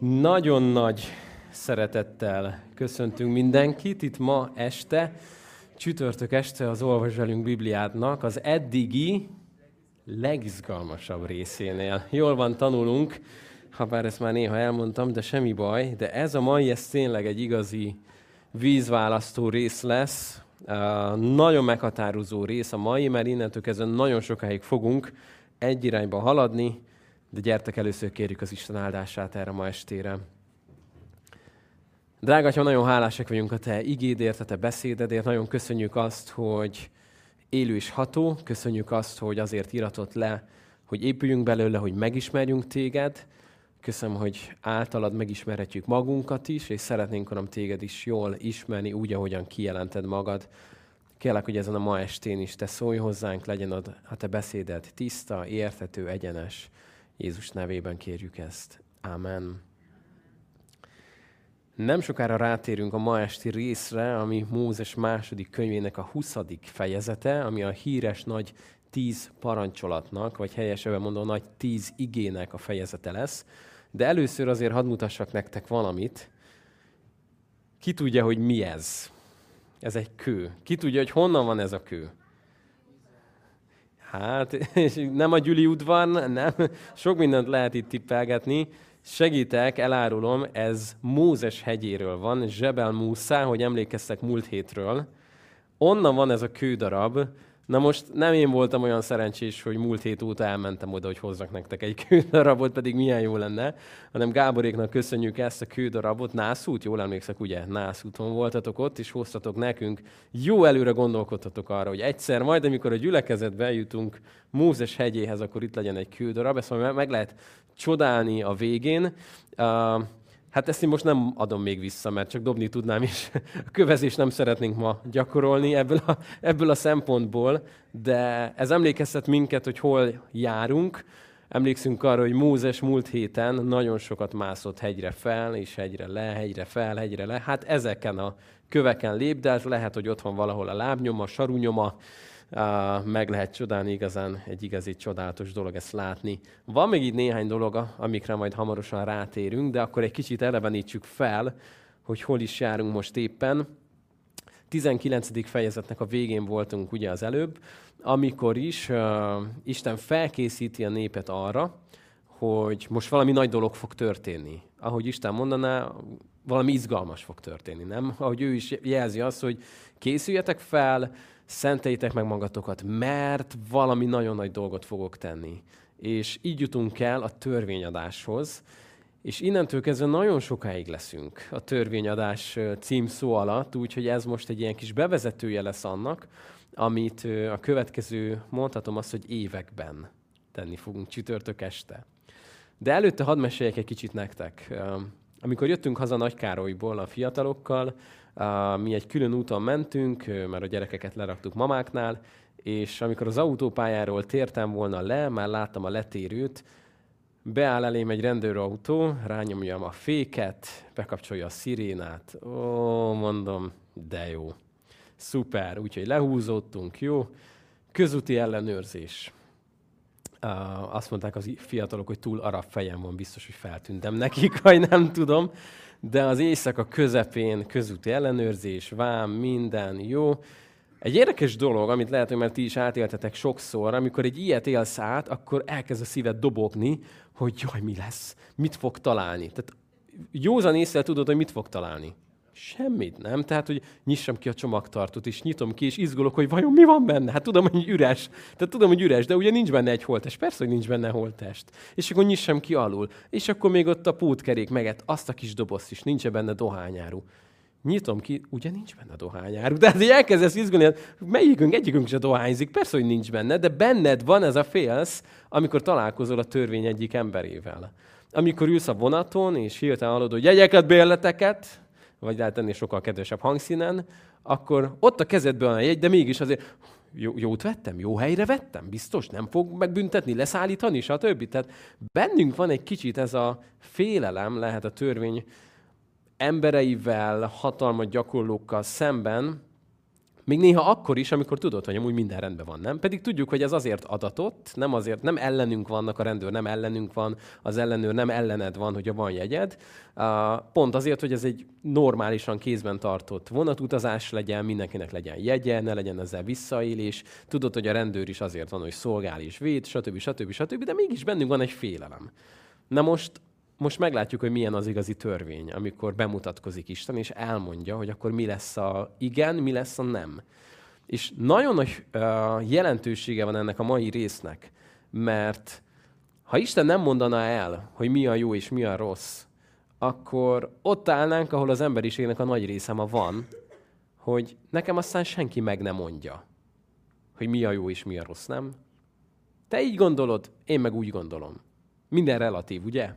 Nagyon nagy szeretettel köszöntünk mindenkit itt ma este, csütörtök este az Olvas velünk Bibliádnak az eddigi legizgalmasabb részénél. Jól van, tanulunk, ha bár ezt már néha elmondtam, de semmi baj, de ez a mai, ez tényleg egy igazi vízválasztó rész lesz, uh, nagyon meghatározó rész a mai, mert innentől kezdve nagyon sokáig fogunk egy irányba haladni, de gyertek először kérjük az Isten áldását erre ma estére. Drága Atyám, nagyon hálásak vagyunk a Te igédért, a Te beszédedért. Nagyon köszönjük azt, hogy élő és ható. Köszönjük azt, hogy azért iratott le, hogy épüljünk belőle, hogy megismerjünk Téged. Köszönöm, hogy általad megismerhetjük magunkat is, és szeretnénk, Uram, Téged is jól ismerni, úgy, ahogyan kijelented magad. Kérlek, hogy ezen a ma estén is Te szólj hozzánk, legyen a Te beszéded tiszta, értető, egyenes. Jézus nevében kérjük ezt. Amen. Nem sokára rátérünk a ma esti részre, ami Mózes második könyvének a 20. fejezete, ami a híres nagy tíz parancsolatnak, vagy helyesebben mondom, nagy tíz igének a fejezete lesz. De először azért hadd mutassak nektek valamit. Ki tudja, hogy mi ez? Ez egy kő. Ki tudja, hogy honnan van ez a kő? Hát, és nem a Gyüli udvar, nem. Sok mindent lehet itt tippelgetni. Segítek, elárulom, ez Mózes hegyéről van, Zsebel Musa, hogy emlékeztek múlt hétről. Onnan van ez a kődarab, Na most nem én voltam olyan szerencsés, hogy múlt hét óta elmentem oda, hogy hozzak nektek egy kődarabot, pedig milyen jó lenne, hanem Gáboréknak köszönjük ezt a kődarabot. Nászút, jól emlékszek, ugye? Nászúton voltatok ott, és hoztatok nekünk. Jó előre gondolkodtatok arra, hogy egyszer majd, amikor a gyülekezetbe jutunk Mózes hegyéhez, akkor itt legyen egy kődarab. Ezt meg lehet csodálni a végén. Uh, Hát ezt én most nem adom még vissza, mert csak dobni tudnám is. A kövezést nem szeretnénk ma gyakorolni ebből a, ebből a szempontból, de ez emlékeztet minket, hogy hol járunk. Emlékszünk arra, hogy Mózes múlt héten nagyon sokat mászott hegyre fel, és hegyre le, hegyre fel, hegyre le. Hát ezeken a köveken lépdelt, lehet, hogy ott van valahol a lábnyoma, a sarunyoma, meg lehet csodálni, igazán egy igazi csodálatos dolog ezt látni. Van még így néhány dolog, amikre majd hamarosan rátérünk, de akkor egy kicsit elevenítsük fel, hogy hol is járunk most éppen. 19. fejezetnek a végén voltunk ugye az előbb, amikor is uh, Isten felkészíti a népet arra, hogy most valami nagy dolog fog történni. Ahogy Isten mondaná, valami izgalmas fog történni, nem? Ahogy ő is jelzi azt, hogy készüljetek fel, szenteljétek meg magatokat, mert valami nagyon nagy dolgot fogok tenni. És így jutunk el a törvényadáshoz, és innentől kezdve nagyon sokáig leszünk a törvényadás címszó alatt, úgyhogy ez most egy ilyen kis bevezetője lesz annak, amit a következő, mondhatom azt, hogy években tenni fogunk csütörtök este. De előtte hadd meséljek egy kicsit nektek. Amikor jöttünk haza Nagykárolyból a fiatalokkal, mi egy külön úton mentünk, mert a gyerekeket leraktuk mamáknál, és amikor az autópályáról tértem volna le, már láttam a letérőt, beáll elém egy rendőrautó, rányomjam a féket, bekapcsolja a szirénát. Ó, mondom, de jó. Szuper, úgyhogy lehúzódtunk, jó. Közúti ellenőrzés. Uh, azt mondták az fiatalok, hogy túl arab fejem van, biztos, hogy feltűntem nekik, vagy nem tudom de az éjszaka közepén közúti ellenőrzés, vám, minden jó. Egy érdekes dolog, amit lehet, hogy már ti is átéltetek sokszor, amikor egy ilyet élsz át, akkor elkezd a szíved dobogni, hogy jaj, mi lesz, mit fog találni. Tehát józan észre tudod, hogy mit fog találni. Semmit, nem? Tehát, hogy nyissam ki a csomagtartót, és nyitom ki, és izgulok, hogy vajon mi van benne? Hát tudom, hogy üres. Tehát tudom, hogy üres, de ugye nincs benne egy holtest. Persze, hogy nincs benne holtest. És akkor nyissam ki alul. És akkor még ott a pótkerék meget, azt a kis dobozt is, nincs benne dohányáru. Nyitom ki, ugye nincs benne dohányáru. De hát elkezdesz izgulni, hát melyikünk, egyikünk se dohányzik, persze, hogy nincs benne, de benned van ez a félsz, amikor találkozol a törvény egyik emberével. Amikor ülsz a vonaton, és hirtelen hallod, hogy jegyeket, bérleteket, vagy lehet ennél sokkal kedvesebb hangszínen, akkor ott a kezedben a jegy, de mégis azért jó, jót vettem, jó helyre vettem, biztos nem fog megbüntetni, leszállítani, stb. Tehát bennünk van egy kicsit ez a félelem, lehet a törvény embereivel, hatalmat gyakorlókkal szemben, Még néha akkor is, amikor tudod, hogy amúgy minden rendben van, nem? Pedig tudjuk, hogy ez azért adatott, nem azért, nem ellenünk vannak, a rendőr nem ellenünk van, az ellenőr nem ellened van, hogyha van jegyed. Pont azért, hogy ez egy normálisan kézben tartott vonatutazás legyen, mindenkinek legyen jegye, ne legyen ezzel visszaélés. Tudod, hogy a rendőr is azért van, hogy szolgál és véd, stb. stb. stb. De mégis bennünk van egy félelem. Na most most meglátjuk, hogy milyen az igazi törvény, amikor bemutatkozik Isten, és elmondja, hogy akkor mi lesz a igen, mi lesz a nem. És nagyon nagy jelentősége van ennek a mai résznek, mert ha Isten nem mondaná el, hogy mi a jó és mi a rossz, akkor ott állnánk, ahol az emberiségnek a nagy része ma van, hogy nekem aztán senki meg nem mondja, hogy mi a jó és mi a rossz, nem? Te így gondolod, én meg úgy gondolom. Minden relatív, ugye?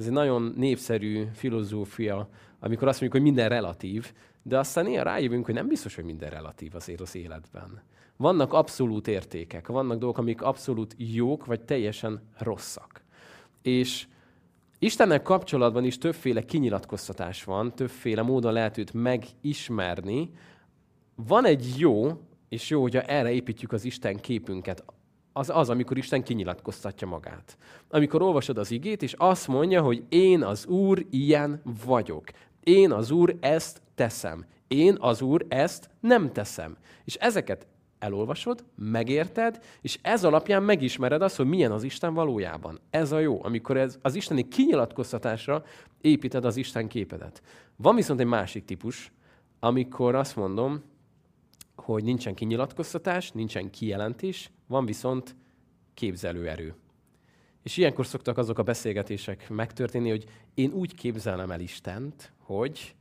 Ez egy nagyon népszerű filozófia, amikor azt mondjuk, hogy minden relatív, de aztán néha rájövünk, hogy nem biztos, hogy minden relatív azért az életben. Vannak abszolút értékek, vannak dolgok, amik abszolút jók, vagy teljesen rosszak. És Istennel kapcsolatban is többféle kinyilatkoztatás van, többféle módon lehet őt megismerni. Van egy jó, és jó, hogyha erre építjük az Isten képünket, az az, amikor Isten kinyilatkoztatja magát. Amikor olvasod az igét, és azt mondja, hogy én az Úr ilyen vagyok. Én az Úr ezt teszem. Én az Úr ezt nem teszem. És ezeket elolvasod, megérted, és ez alapján megismered azt, hogy milyen az Isten valójában. Ez a jó, amikor ez az isteni kinyilatkoztatásra építed az Isten képedet. Van viszont egy másik típus, amikor azt mondom, hogy nincsen kinyilatkoztatás, nincsen kijelentés, van viszont képzelőerő. És ilyenkor szoktak azok a beszélgetések megtörténni, hogy én úgy képzelem el Istent, hogy,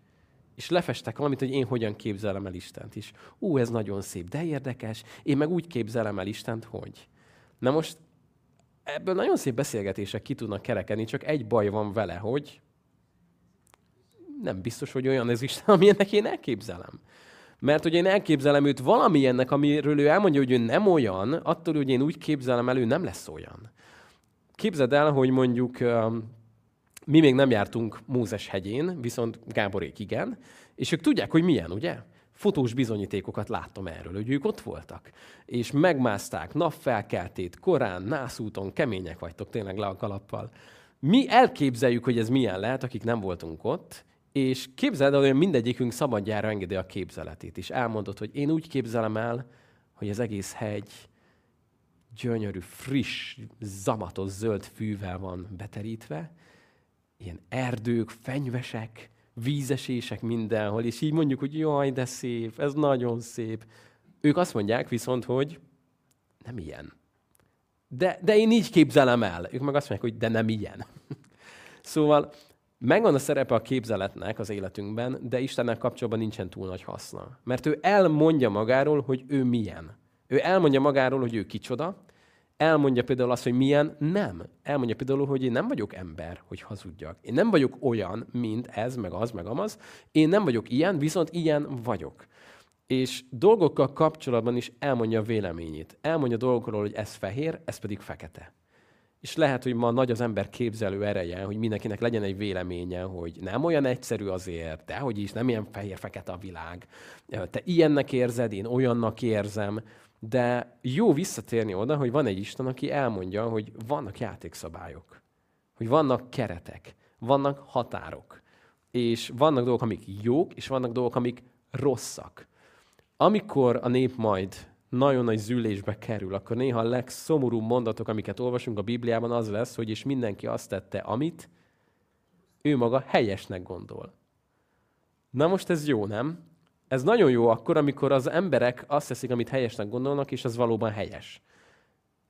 és lefestek valamit, hogy én hogyan képzelem el Istent is. Ú, ez nagyon szép, de érdekes. Én meg úgy képzelem el Istent, hogy. Na most ebből nagyon szép beszélgetések ki tudnak kerekedni, csak egy baj van vele, hogy nem biztos, hogy olyan ez Isten, amilyennek én elképzelem. Mert hogy én elképzelem őt valamilyennek, amiről ő elmondja, hogy ő nem olyan, attól, hogy én úgy képzelem el, nem lesz olyan. Képzeld el, hogy mondjuk mi még nem jártunk Mózes hegyén, viszont Gáborék igen, és ők tudják, hogy milyen, ugye? Fotós bizonyítékokat láttam erről, hogy ők ott voltak. És megmászták napfelkeltét, korán, nászúton, kemények vagytok tényleg le a kalappal. Mi elképzeljük, hogy ez milyen lehet, akik nem voltunk ott, és képzeld el, hogy mindegyikünk szabadjára engedi a képzeletét, és elmondod, hogy én úgy képzelem el, hogy az egész hegy gyönyörű, friss, zamatos zöld fűvel van beterítve, ilyen erdők, fenyvesek, vízesések mindenhol, és így mondjuk, hogy jaj, de szép, ez nagyon szép. Ők azt mondják viszont, hogy nem ilyen. De, de én így képzelem el. Ők meg azt mondják, hogy de nem ilyen. szóval Megvan a szerepe a képzeletnek az életünkben, de Istennek kapcsolatban nincsen túl nagy haszna. Mert ő elmondja magáról, hogy ő milyen. Ő elmondja magáról, hogy ő kicsoda, elmondja például azt, hogy milyen nem. Elmondja például, hogy én nem vagyok ember, hogy hazudjak. Én nem vagyok olyan, mint ez, meg az, meg amaz. Én nem vagyok ilyen, viszont ilyen vagyok. És dolgokkal kapcsolatban is elmondja a véleményét. Elmondja dolgokról, hogy ez fehér, ez pedig fekete. És lehet, hogy ma nagy az ember képzelő ereje, hogy mindenkinek legyen egy véleménye, hogy nem olyan egyszerű azért, de hogy is, nem ilyen fehér-fekete a világ. Te ilyennek érzed, én olyannak érzem. De jó visszatérni oda, hogy van egy Isten, aki elmondja, hogy vannak játékszabályok, hogy vannak keretek, vannak határok, és vannak dolgok, amik jók, és vannak dolgok, amik rosszak. Amikor a nép majd nagyon nagy zűlésbe kerül, akkor néha a legszomorúbb mondatok, amiket olvasunk a Bibliában, az lesz, hogy és mindenki azt tette, amit ő maga helyesnek gondol. Na most ez jó, nem? Ez nagyon jó akkor, amikor az emberek azt teszik, amit helyesnek gondolnak, és az valóban helyes.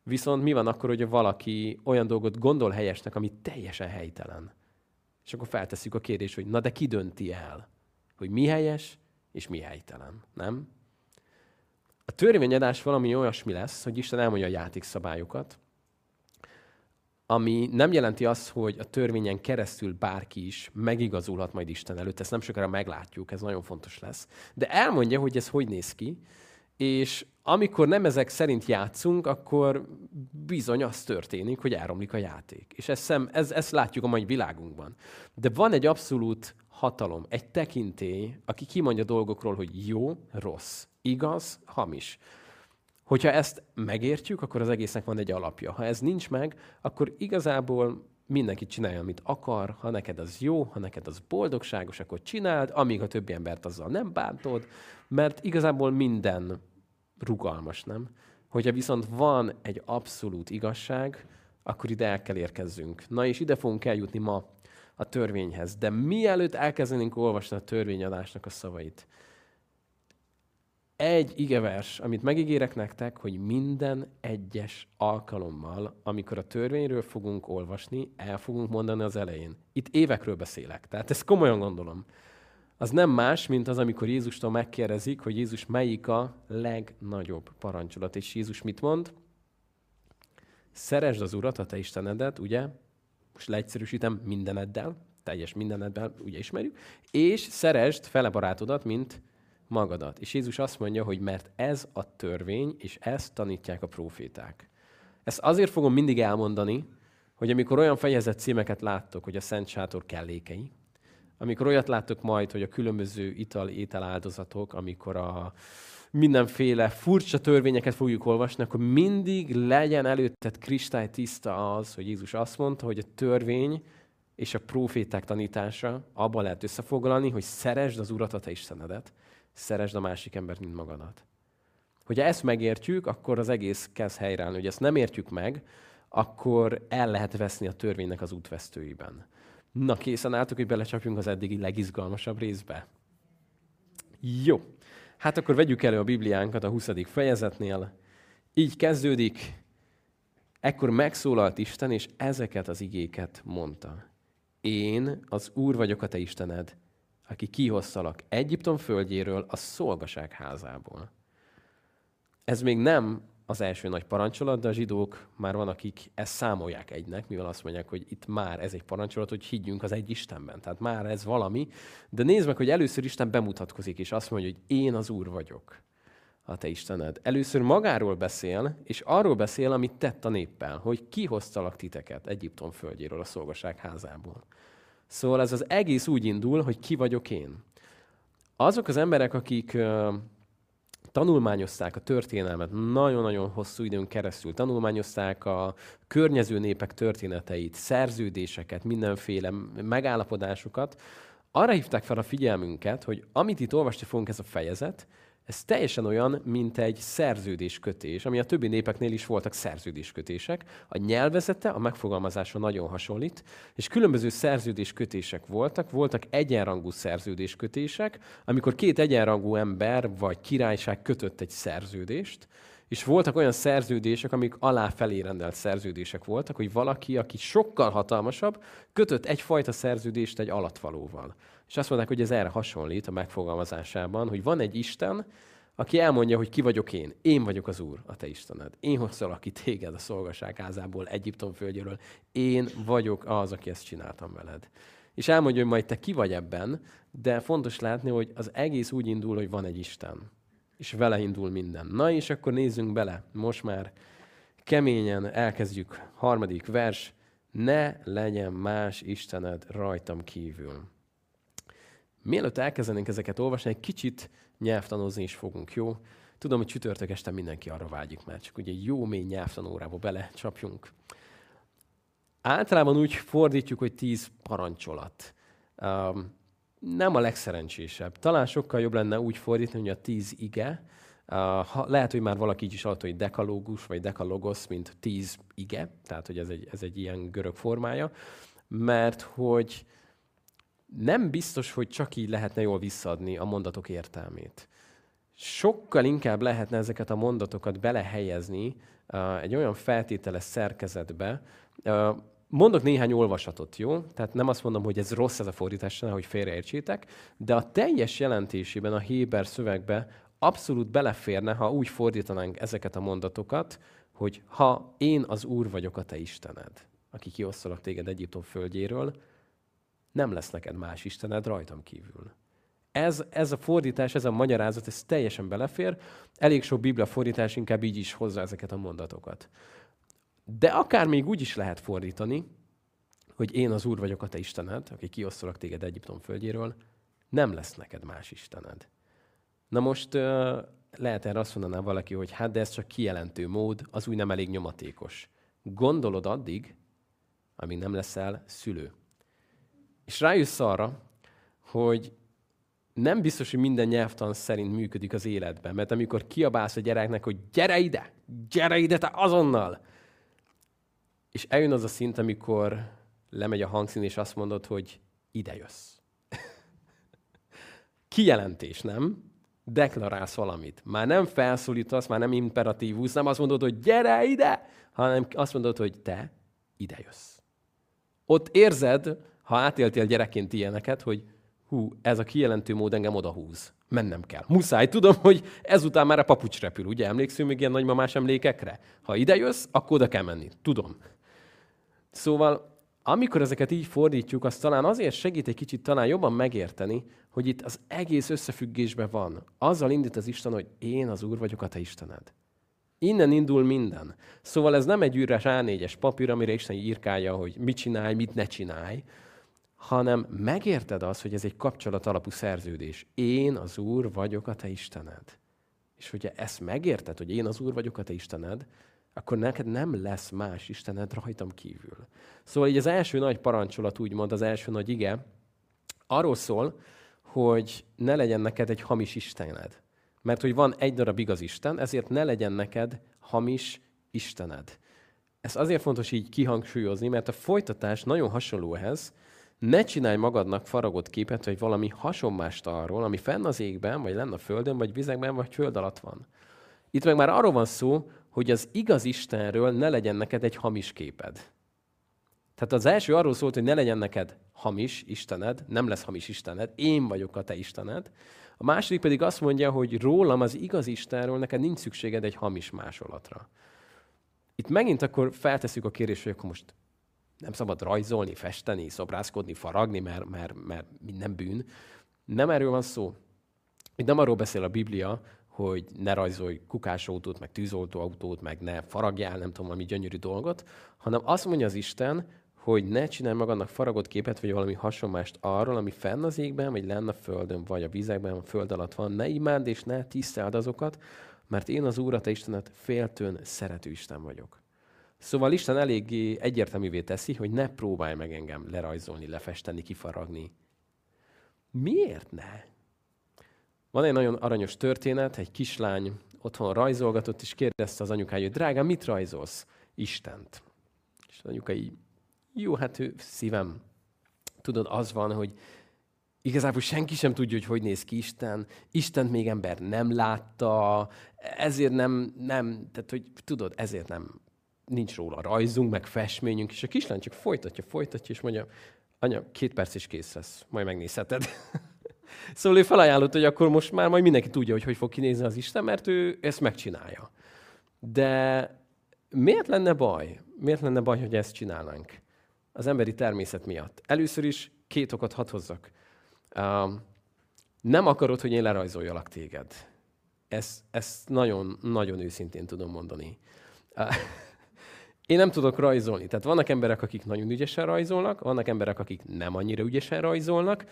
Viszont mi van akkor, hogy valaki olyan dolgot gondol helyesnek, ami teljesen helytelen? És akkor feltesszük a kérdést, hogy na de ki dönti el, hogy mi helyes, és mi helytelen, nem? A törvényadás valami olyasmi lesz, hogy Isten elmondja a játékszabályokat, ami nem jelenti azt, hogy a törvényen keresztül bárki is megigazulhat majd Isten előtt. Ezt nem sokára meglátjuk, ez nagyon fontos lesz. De elmondja, hogy ez hogy néz ki, és amikor nem ezek szerint játszunk, akkor bizony az történik, hogy elromlik a játék. És ezt, szem, ez, ezt látjuk a mai világunkban. De van egy abszolút hatalom, egy tekintély, aki kimondja dolgokról, hogy jó, rossz igaz, hamis. Hogyha ezt megértjük, akkor az egésznek van egy alapja. Ha ez nincs meg, akkor igazából mindenki csinálja, amit akar, ha neked az jó, ha neked az boldogságos, akkor csináld, amíg a többi embert azzal nem bántod, mert igazából minden rugalmas, nem? Hogyha viszont van egy abszolút igazság, akkor ide el kell érkezzünk. Na és ide fogunk eljutni ma a törvényhez. De mielőtt elkezdenénk olvasni a törvényadásnak a szavait, egy igevers, amit megígérek nektek, hogy minden egyes alkalommal, amikor a törvényről fogunk olvasni, el fogunk mondani az elején. Itt évekről beszélek, tehát ezt komolyan gondolom. Az nem más, mint az, amikor Jézustól megkérdezik, hogy Jézus melyik a legnagyobb parancsolat. És Jézus mit mond? Szeresd az Urat, a te Istenedet, ugye? Most leegyszerűsítem mindeneddel, teljes mindeneddel, ugye ismerjük, és szeresd fele barátodat, mint magadat. És Jézus azt mondja, hogy mert ez a törvény, és ezt tanítják a proféták. Ezt azért fogom mindig elmondani, hogy amikor olyan fejezett címeket láttok, hogy a Szent Sátor kellékei, amikor olyat láttok majd, hogy a különböző ital étel áldozatok, amikor a mindenféle furcsa törvényeket fogjuk olvasni, akkor mindig legyen előtted kristálytiszta az, hogy Jézus azt mondta, hogy a törvény és a proféták tanítása abban lehet összefoglalni, hogy szeresd az Urat, a te Istenedet, szeresd a másik embert, mint magadat. Hogyha ezt megértjük, akkor az egész kezd helyreállni. Hogy ezt nem értjük meg, akkor el lehet veszni a törvénynek az útvesztőiben. Na, készen álltok, hogy belecsapjunk az eddigi legizgalmasabb részbe? Jó. Hát akkor vegyük elő a Bibliánkat a 20. fejezetnél. Így kezdődik. Ekkor megszólalt Isten, és ezeket az igéket mondta. Én az Úr vagyok a te Istened, aki kihoztalak Egyiptom földjéről, a szolgaság házából. Ez még nem az első nagy parancsolat, de a zsidók már van, akik ezt számolják egynek, mivel azt mondják, hogy itt már ez egy parancsolat, hogy higgyünk az egy Istenben. Tehát már ez valami. De nézd meg, hogy először Isten bemutatkozik, és azt mondja, hogy én az Úr vagyok, a te Istened. Először magáról beszél, és arról beszél, amit tett a néppel, hogy kihoztalak titeket Egyiptom földjéről, a szolgaság házából. Szóval ez az egész úgy indul, hogy ki vagyok én. Azok az emberek, akik tanulmányozták a történelmet nagyon-nagyon hosszú időn keresztül, tanulmányozták a környező népek történeteit, szerződéseket, mindenféle megállapodásokat, arra hívták fel a figyelmünket, hogy amit itt olvasni fogunk ez a fejezet, ez teljesen olyan, mint egy szerződéskötés, ami a többi népeknél is voltak szerződéskötések. A nyelvezete, a megfogalmazása nagyon hasonlít, és különböző szerződéskötések voltak. Voltak egyenrangú szerződéskötések, amikor két egyenrangú ember vagy királyság kötött egy szerződést, és voltak olyan szerződések, amik alá felé rendelt szerződések voltak, hogy valaki, aki sokkal hatalmasabb, kötött egyfajta szerződést egy alatvalóval. És azt mondták, hogy ez erre hasonlít a megfogalmazásában, hogy van egy Isten, aki elmondja, hogy ki vagyok én. Én vagyok az Úr, a te Istened. Én hoztalak ki téged a szolgaság házából, Egyiptom földjéről. Én vagyok az, aki ezt csináltam veled. És elmondja, hogy majd te ki vagy ebben, de fontos látni, hogy az egész úgy indul, hogy van egy Isten. És vele indul minden. Na és akkor nézzünk bele. Most már keményen elkezdjük. Harmadik vers. Ne legyen más Istened rajtam kívül. Mielőtt elkezdenénk ezeket olvasni, egy kicsit nyelvtanozni is fogunk, jó? Tudom, hogy csütörtök este mindenki arra vágyik már, csak ugye egy jó mély nyelvtanórába belecsapjunk. Általában úgy fordítjuk, hogy tíz parancsolat. Um, nem a legszerencsésebb. Talán sokkal jobb lenne úgy fordítani, hogy a tíz ige. Uh, ha, lehet, hogy már valaki így is alatt, hogy dekalógus, vagy dekalogos, mint tíz ige, tehát hogy ez egy, ez egy ilyen görög formája, mert hogy nem biztos, hogy csak így lehetne jól visszadni a mondatok értelmét. Sokkal inkább lehetne ezeket a mondatokat belehelyezni uh, egy olyan feltételes szerkezetbe, uh, Mondok néhány olvasatot, jó? Tehát nem azt mondom, hogy ez rossz ez a fordítás, hogy félreértsétek, de a teljes jelentésében a Héber szövegbe abszolút beleférne, ha úgy fordítanánk ezeket a mondatokat, hogy ha én az Úr vagyok a te Istened, aki kiosztalak téged Egyiptom földjéről, nem lesz neked más Istened rajtam kívül. Ez, ez a fordítás, ez a magyarázat, ez teljesen belefér. Elég sok Biblia fordítás inkább így is hozza ezeket a mondatokat. De akár még úgy is lehet fordítani, hogy én az Úr vagyok a te Istened, aki kiosztolak téged Egyiptom földjéről, nem lesz neked más Istened. Na most lehet erre azt mondaná valaki, hogy hát de ez csak kijelentő mód, az úgy nem elég nyomatékos. Gondolod addig, amíg nem leszel szülő. És rájössz arra, hogy nem biztos, hogy minden nyelvtan szerint működik az életben. Mert amikor kiabálsz a gyereknek, hogy gyere ide, gyere ide, te azonnal! És eljön az a szint, amikor lemegy a hangszín, és azt mondod, hogy ide jössz. Kijelentés, nem? Deklarálsz valamit. Már nem felszólítasz, már nem imperatívus, nem azt mondod, hogy gyere ide, hanem azt mondod, hogy te ide jössz. Ott érzed, ha átéltél gyerekként ilyeneket, hogy hú, ez a kijelentő mód engem odahúz. Mennem kell. Muszáj. Tudom, hogy ezután már a papucs repül. Ugye emlékszünk még ilyen nagymamás emlékekre? Ha ide jössz, akkor oda kell menni. Tudom. Szóval, amikor ezeket így fordítjuk, az talán azért segít egy kicsit talán jobban megérteni, hogy itt az egész összefüggésben van. Azzal indít az Isten, hogy én az Úr vagyok a te Istened. Innen indul minden. Szóval ez nem egy üres A4-es papír, amire Isten írkálja, hogy mit csinálj, mit ne csinálj, hanem megérted azt, hogy ez egy kapcsolat alapú szerződés. Én az Úr vagyok a te Istened. És hogyha ezt megérted, hogy én az Úr vagyok a te Istened, akkor neked nem lesz más Istened rajtam kívül. Szóval így az első nagy parancsolat, úgymond az első nagy ige, arról szól, hogy ne legyen neked egy hamis Istened. Mert hogy van egy darab igaz Isten, ezért ne legyen neked hamis Istened. Ez azért fontos így kihangsúlyozni, mert a folytatás nagyon hasonló ehhez. Ne csinálj magadnak faragott képet, vagy valami hasonmást arról, ami fenn az égben, vagy lenne a földön, vagy vizekben, vagy föld alatt van. Itt meg már arról van szó, hogy az igaz Istenről ne legyen neked egy hamis képed. Tehát az első arról szólt, hogy ne legyen neked hamis Istened, nem lesz hamis Istened, én vagyok a te Istened. A második pedig azt mondja, hogy rólam, az igaz Istenről neked nincs szükséged egy hamis másolatra. Itt megint akkor feltesszük a kérdést, hogy akkor most nem szabad rajzolni, festeni, szobrászkodni, faragni, mert, mert, mert minden bűn. Nem erről van szó. Itt nem arról beszél a Biblia, hogy ne rajzolj kukásautót, meg tűzoltóautót, meg ne faragjál, nem tudom, valami gyönyörű dolgot, hanem azt mondja az Isten, hogy ne csinálj magadnak faragott képet, vagy valami hasonlást arról, ami fenn az égben, vagy lenne a földön, vagy a vizekben, a föld alatt van. Ne imád és ne tiszteld azokat, mert én az Úr, a te Istenet féltőn szerető Isten vagyok. Szóval Isten eléggé egyértelművé teszi, hogy ne próbálj meg engem lerajzolni, lefesteni, kifaragni. Miért ne? Van egy nagyon aranyos történet, egy kislány otthon rajzolgatott, és kérdezte az anyukája, hogy drágám, mit rajzolsz? Istent. És az anyuka így jó, hát ő szívem. Tudod, az van, hogy igazából senki sem tudja, hogy hogy néz ki Isten. Isten még ember nem látta, ezért nem, nem, tehát hogy tudod, ezért nem, nincs róla rajzunk, meg festményünk, és a kislány csak folytatja, folytatja, és mondja, anya, két perc is kész lesz, majd megnézheted. szóval ő felajánlott, hogy akkor most már majd mindenki tudja, hogy hogy fog kinézni az Isten, mert ő ezt megcsinálja. De miért lenne baj? Miért lenne baj, hogy ezt csinálnánk? az emberi természet miatt. Először is két okot hadd hozzak. Nem akarod, hogy én lerajzoljalak téged. Ezt, ezt nagyon, nagyon őszintén tudom mondani. Én nem tudok rajzolni. Tehát vannak emberek, akik nagyon ügyesen rajzolnak, vannak emberek, akik nem annyira ügyesen rajzolnak,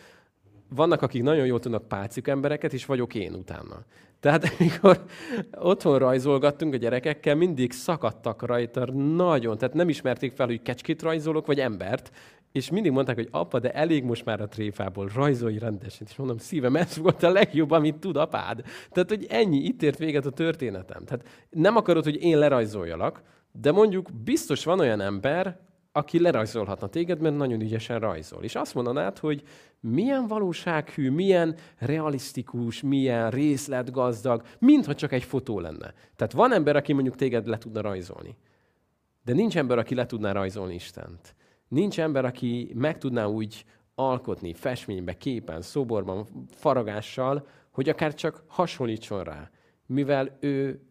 vannak, akik nagyon jól tudnak pácik embereket, és vagyok én utána. Tehát amikor otthon rajzolgattunk a gyerekekkel, mindig szakadtak rajta nagyon. Tehát nem ismerték fel, hogy kecskét rajzolok, vagy embert, és mindig mondták, hogy apa, de elég most már a tréfából, rajzolj rendesen. És mondom, szívem, ez volt a legjobb, amit tud apád. Tehát, hogy ennyi, itt ért véget a történetem. Tehát nem akarod, hogy én lerajzoljalak, de mondjuk biztos van olyan ember, aki lerajzolhatna téged, mert nagyon ügyesen rajzol. És azt mondanád, hogy milyen valósághű, milyen realisztikus, milyen részletgazdag, mintha csak egy fotó lenne. Tehát van ember, aki mondjuk téged le tudna rajzolni. De nincs ember, aki le tudná rajzolni Istent. Nincs ember, aki meg tudná úgy alkotni festménybe, képen, szoborban, faragással, hogy akár csak hasonlítson rá. Mivel ő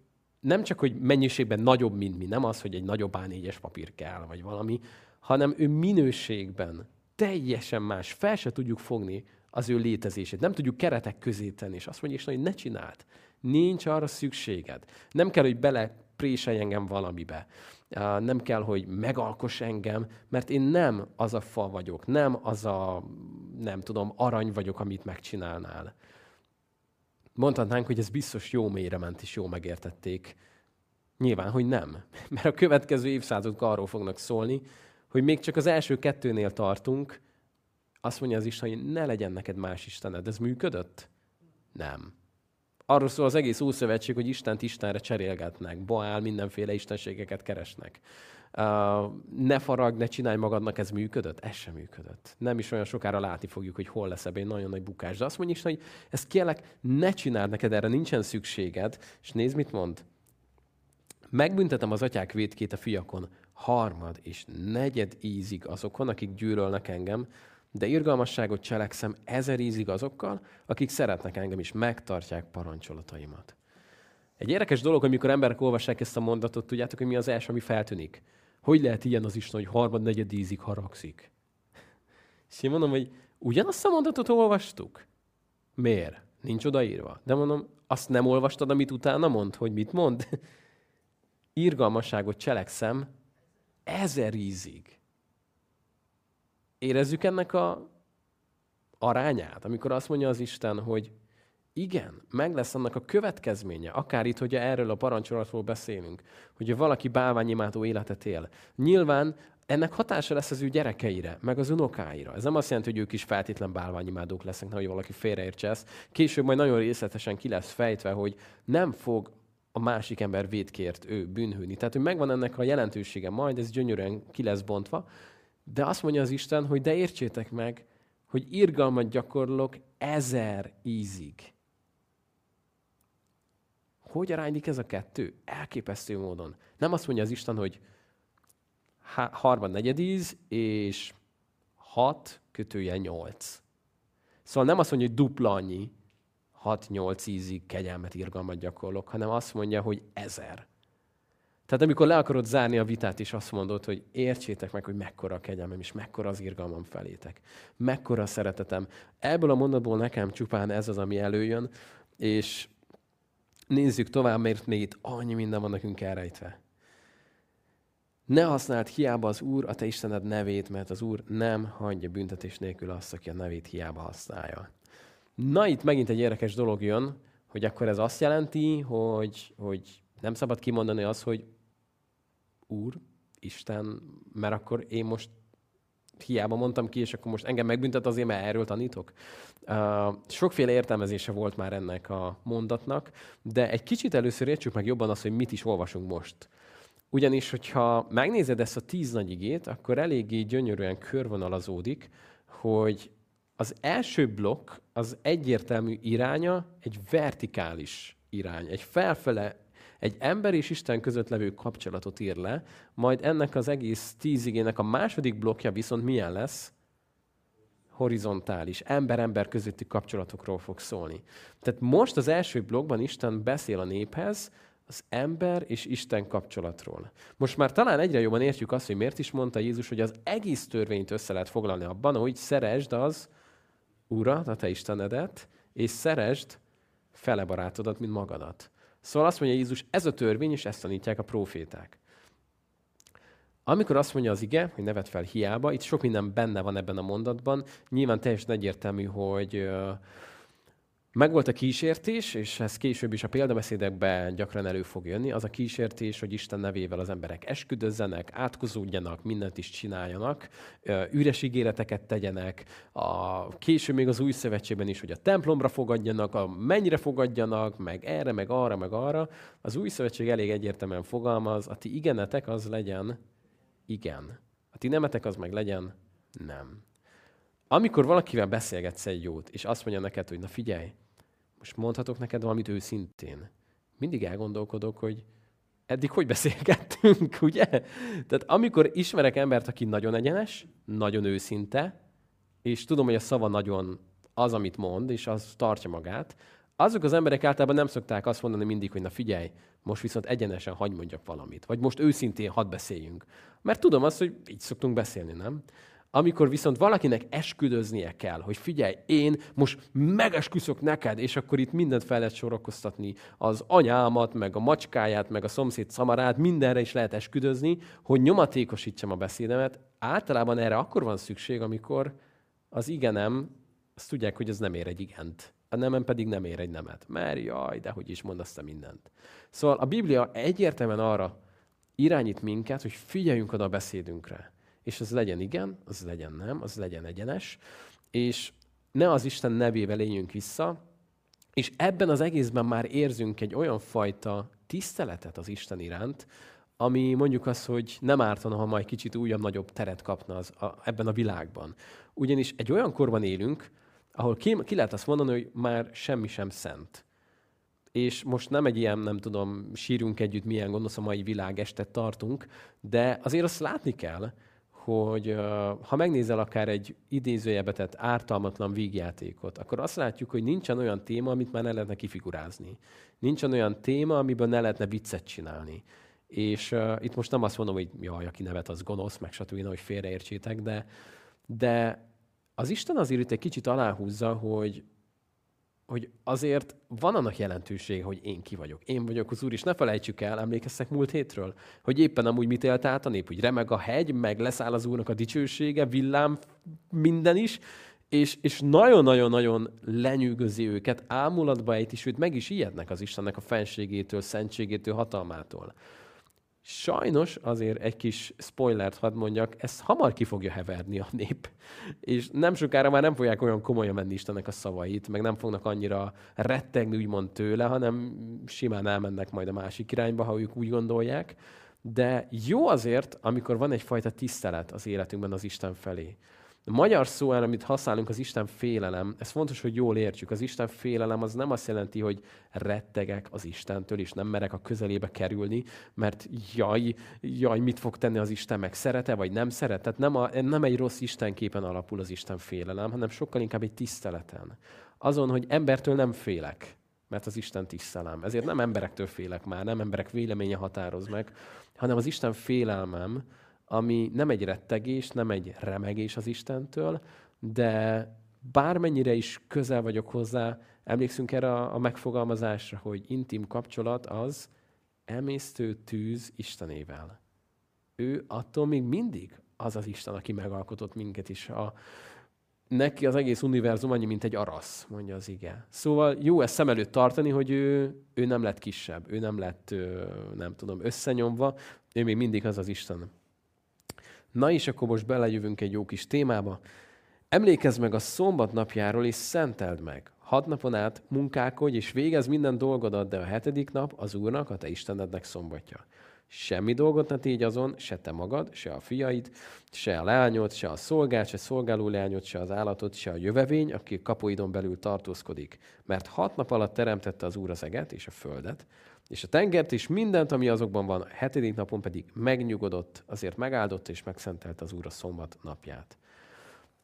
nem csak, hogy mennyiségben nagyobb, mint mi, nem az, hogy egy nagyobb A4-es papír kell, vagy valami, hanem ő minőségben teljesen más. Fel se tudjuk fogni az ő létezését. Nem tudjuk keretek közé tenni. És azt mondja, hogy ne csináld. Nincs arra szükséged. Nem kell, hogy bele préselj engem valamibe. Nem kell, hogy megalkos engem, mert én nem az a fa vagyok, nem az a, nem tudom, arany vagyok, amit megcsinálnál. Mondhatnánk, hogy ez biztos jó mélyre ment és jó megértették. Nyilván, hogy nem. Mert a következő évszázadok arról fognak szólni, hogy még csak az első kettőnél tartunk, azt mondja az Isten, hogy ne legyen neked más Istened. Ez működött? Nem. Arról szól az egész Ószövetség, hogy Istent Istenre cserélgetnek, Baál mindenféle istenségeket keresnek. Uh, ne farag, ne csinálj magadnak, ez működött? Ez sem működött. Nem is olyan sokára látni fogjuk, hogy hol lesz ebben nagyon nagy bukás. De azt mondja Isten, hogy ezt kérlek, ne csináld neked, erre nincsen szükséged. És nézd, mit mond. Megbüntetem az atyák védkét a fiakon, harmad és negyed ízig azokon, akik gyűlölnek engem, de irgalmasságot cselekszem ezer ízig azokkal, akik szeretnek engem is, megtartják parancsolataimat. Egy érdekes dolog, amikor emberek olvassák ezt a mondatot, tudjátok, hogy mi az első, ami feltűnik? Hogy lehet ilyen az Isten, hogy harmad, negyed ízig haragszik? És én mondom, hogy ugyanazt a mondatot olvastuk? Miért? Nincs odaírva. De mondom, azt nem olvastad, amit utána mond, hogy mit mond? Irgalmasságot cselekszem ezer ízig. Érezzük ennek a arányát, amikor azt mondja az Isten, hogy igen, meg lesz annak a következménye, akár itt, hogy erről a parancsolatról beszélünk, hogy valaki bálványimádó életet él. Nyilván ennek hatása lesz az ő gyerekeire, meg az unokáira. Ez nem azt jelenti, hogy ők is feltétlen bálványimádók lesznek, hogy valaki félreértse ezt. Később majd nagyon részletesen ki lesz fejtve, hogy nem fog a másik ember védkért ő bűnhődni. Tehát, hogy megvan ennek a jelentősége, majd ez gyönyörűen ki lesz bontva, de azt mondja az Isten, hogy de értsétek meg, hogy irgalmat gyakorlok ezer ízig. Hogy aránylik ez a kettő? Elképesztő módon. Nem azt mondja az Isten, hogy harmad negyed íz, és hat kötője nyolc. Szóval nem azt mondja, hogy dupla annyi, 6-8 ízig kegyelmet, irgalmat gyakorlok, hanem azt mondja, hogy ezer. Tehát amikor le akarod zárni a vitát, és azt mondod, hogy értsétek meg, hogy mekkora a kegyelmem, és mekkora az irgalmam felétek. Mekkora a szeretetem. Ebből a mondatból nekem csupán ez az, ami előjön, és nézzük tovább, mert még itt annyi minden van nekünk elrejtve. Ne használd hiába az Úr, a te Istened nevét, mert az Úr nem hagyja büntetés nélkül azt, aki a nevét hiába használja. Na, itt megint egy érdekes dolog jön, hogy akkor ez azt jelenti, hogy, hogy nem szabad kimondani azt, hogy Úr, Isten, mert akkor én most hiába mondtam ki, és akkor most engem megbüntet azért, mert erről tanítok. Uh, sokféle értelmezése volt már ennek a mondatnak, de egy kicsit először értsük meg jobban azt, hogy mit is olvasunk most. Ugyanis, hogyha megnézed ezt a tíz nagy igét, akkor eléggé gyönyörűen körvonalazódik, hogy az első blokk az egyértelmű iránya egy vertikális irány, egy felfele egy ember és Isten között levő kapcsolatot ír le, majd ennek az egész tíz igének a második blokja viszont milyen lesz? Horizontális, ember-ember közötti kapcsolatokról fog szólni. Tehát most az első blokkban Isten beszél a néphez, az ember és Isten kapcsolatról. Most már talán egyre jobban értjük azt, hogy miért is mondta Jézus, hogy az egész törvényt össze lehet foglalni abban, hogy szeresd az Urat, a te Istenedet, és szeresd fele barátodat, mint magadat. Szóval azt mondja Jézus, ez a törvény, és ezt tanítják a proféták. Amikor azt mondja az ige, hogy nevet fel hiába, itt sok minden benne van ebben a mondatban, nyilván teljesen egyértelmű, hogy Megvolt a kísértés, és ez később is a példabeszédekben gyakran elő fog jönni, az a kísértés, hogy Isten nevével az emberek esküdözzenek, átkozódjanak, mindent is csináljanak, üres ígéreteket tegyenek, a, később még az új szövetségben is, hogy a templomra fogadjanak, a mennyire fogadjanak, meg erre, meg arra, meg arra. Az új szövetség elég egyértelműen fogalmaz, a ti igenetek az legyen igen. A ti nemetek az meg legyen nem. Amikor valakivel beszélgetsz egy jót, és azt mondja neked, hogy na figyelj, most mondhatok neked valamit őszintén. Mindig elgondolkodok, hogy eddig hogy beszélgettünk, ugye? Tehát amikor ismerek embert, aki nagyon egyenes, nagyon őszinte, és tudom, hogy a szava nagyon az, amit mond, és az tartja magát, azok az emberek általában nem szokták azt mondani mindig, hogy na figyelj, most viszont egyenesen hagy mondjak valamit, vagy most őszintén hadd beszéljünk. Mert tudom azt, hogy így szoktunk beszélni, nem? Amikor viszont valakinek esküdöznie kell, hogy figyelj, én most megesküszök neked, és akkor itt mindent fel lehet sorakoztatni, az anyámat, meg a macskáját, meg a szomszéd szamarát, mindenre is lehet esküdözni, hogy nyomatékosítsam a beszédemet. Általában erre akkor van szükség, amikor az igenem, azt tudják, hogy ez nem ér egy igent. a nemen pedig nem ér egy nemet. Mert jaj, de hogy is mondasz te mindent. Szóval a Biblia egyértelműen arra irányít minket, hogy figyeljünk oda a beszédünkre. És az legyen igen, az legyen nem, az legyen egyenes, és ne az Isten nevével éljünk vissza, és ebben az egészben már érzünk egy olyan fajta tiszteletet az Isten iránt, ami mondjuk az, hogy nem ártana, ha majd kicsit újabb, nagyobb teret kapna az, a, ebben a világban. Ugyanis egy olyan korban élünk, ahol ki, ki lehet azt mondani, hogy már semmi sem szent. És most nem egy ilyen, nem tudom, sírunk együtt, milyen gonosz a mai világ estet tartunk, de azért azt látni kell, hogy ha megnézel akár egy idézőjebetett ártalmatlan vígjátékot, akkor azt látjuk, hogy nincsen olyan téma, amit már ne lehetne kifigurázni. Nincsen olyan téma, amiből ne lehetne viccet csinálni. És uh, itt most nem azt mondom, hogy jaj, aki nevet, az gonosz, meg stb., hogy félreértsétek, de, de az Isten azért itt egy kicsit aláhúzza, hogy, hogy azért van annak jelentősége, hogy én ki vagyok. Én vagyok az Úr, és ne felejtsük el, emlékeztek múlt hétről, hogy éppen amúgy mit élt át a nép, hogy remeg a hegy, meg leszáll az Úrnak a dicsősége, villám, minden is, és, és nagyon-nagyon-nagyon lenyűgözi őket, ámulatba ejti, sőt meg is ijednek az Istennek a fenségétől, szentségétől, hatalmától. Sajnos azért egy kis spoilert hadd mondjak, ezt hamar ki fogja heverni a nép. És nem sokára már nem fogják olyan komolyan menni Istennek a szavait, meg nem fognak annyira rettegni úgymond tőle, hanem simán elmennek majd a másik irányba, ha ők úgy gondolják. De jó azért, amikor van egyfajta tisztelet az életünkben az Isten felé. A magyar szó, amit használunk, az Isten félelem, ez fontos, hogy jól értsük. Az Isten félelem az nem azt jelenti, hogy rettegek az Istentől, és nem merek a közelébe kerülni, mert jaj, jaj, mit fog tenni az Isten, meg szerete, vagy nem szeret. Tehát nem, a, nem egy rossz Istenképen alapul az Isten félelem, hanem sokkal inkább egy tiszteleten. Azon, hogy embertől nem félek, mert az Isten tisztelem. Ezért nem emberektől félek már, nem emberek véleménye határoz meg, hanem az Isten félelmem, ami nem egy rettegés, nem egy remegés az Istentől, de bármennyire is közel vagyok hozzá, emlékszünk erre a, a megfogalmazásra, hogy intim kapcsolat az emésztő tűz Istenével. Ő attól még mindig az az Isten, aki megalkotott minket is. A, neki az egész univerzum annyi, mint egy arasz, mondja az ige. Szóval jó ezt szem előtt tartani, hogy ő, ő nem lett kisebb, ő nem lett, nem tudom, összenyomva, ő még mindig az az Isten. Na és akkor most belejövünk egy jó kis témába. Emlékezz meg a szombat napjáról, és szenteld meg. Hat napon át munkálkodj, és végez minden dolgodat, de a hetedik nap az Úrnak, a te Istenednek szombatja. Semmi dolgot ne tégy azon, se te magad, se a fiaid, se a leányod, se a szolgát, se szolgáló leányod, se az állatot, se a jövevény, aki kapuidon belül tartózkodik. Mert hat nap alatt teremtette az Úr az eget és a földet, és a tengert is, mindent, ami azokban van, a hetedik napon pedig megnyugodott, azért megáldott és megszentelt az Úr a szombat napját.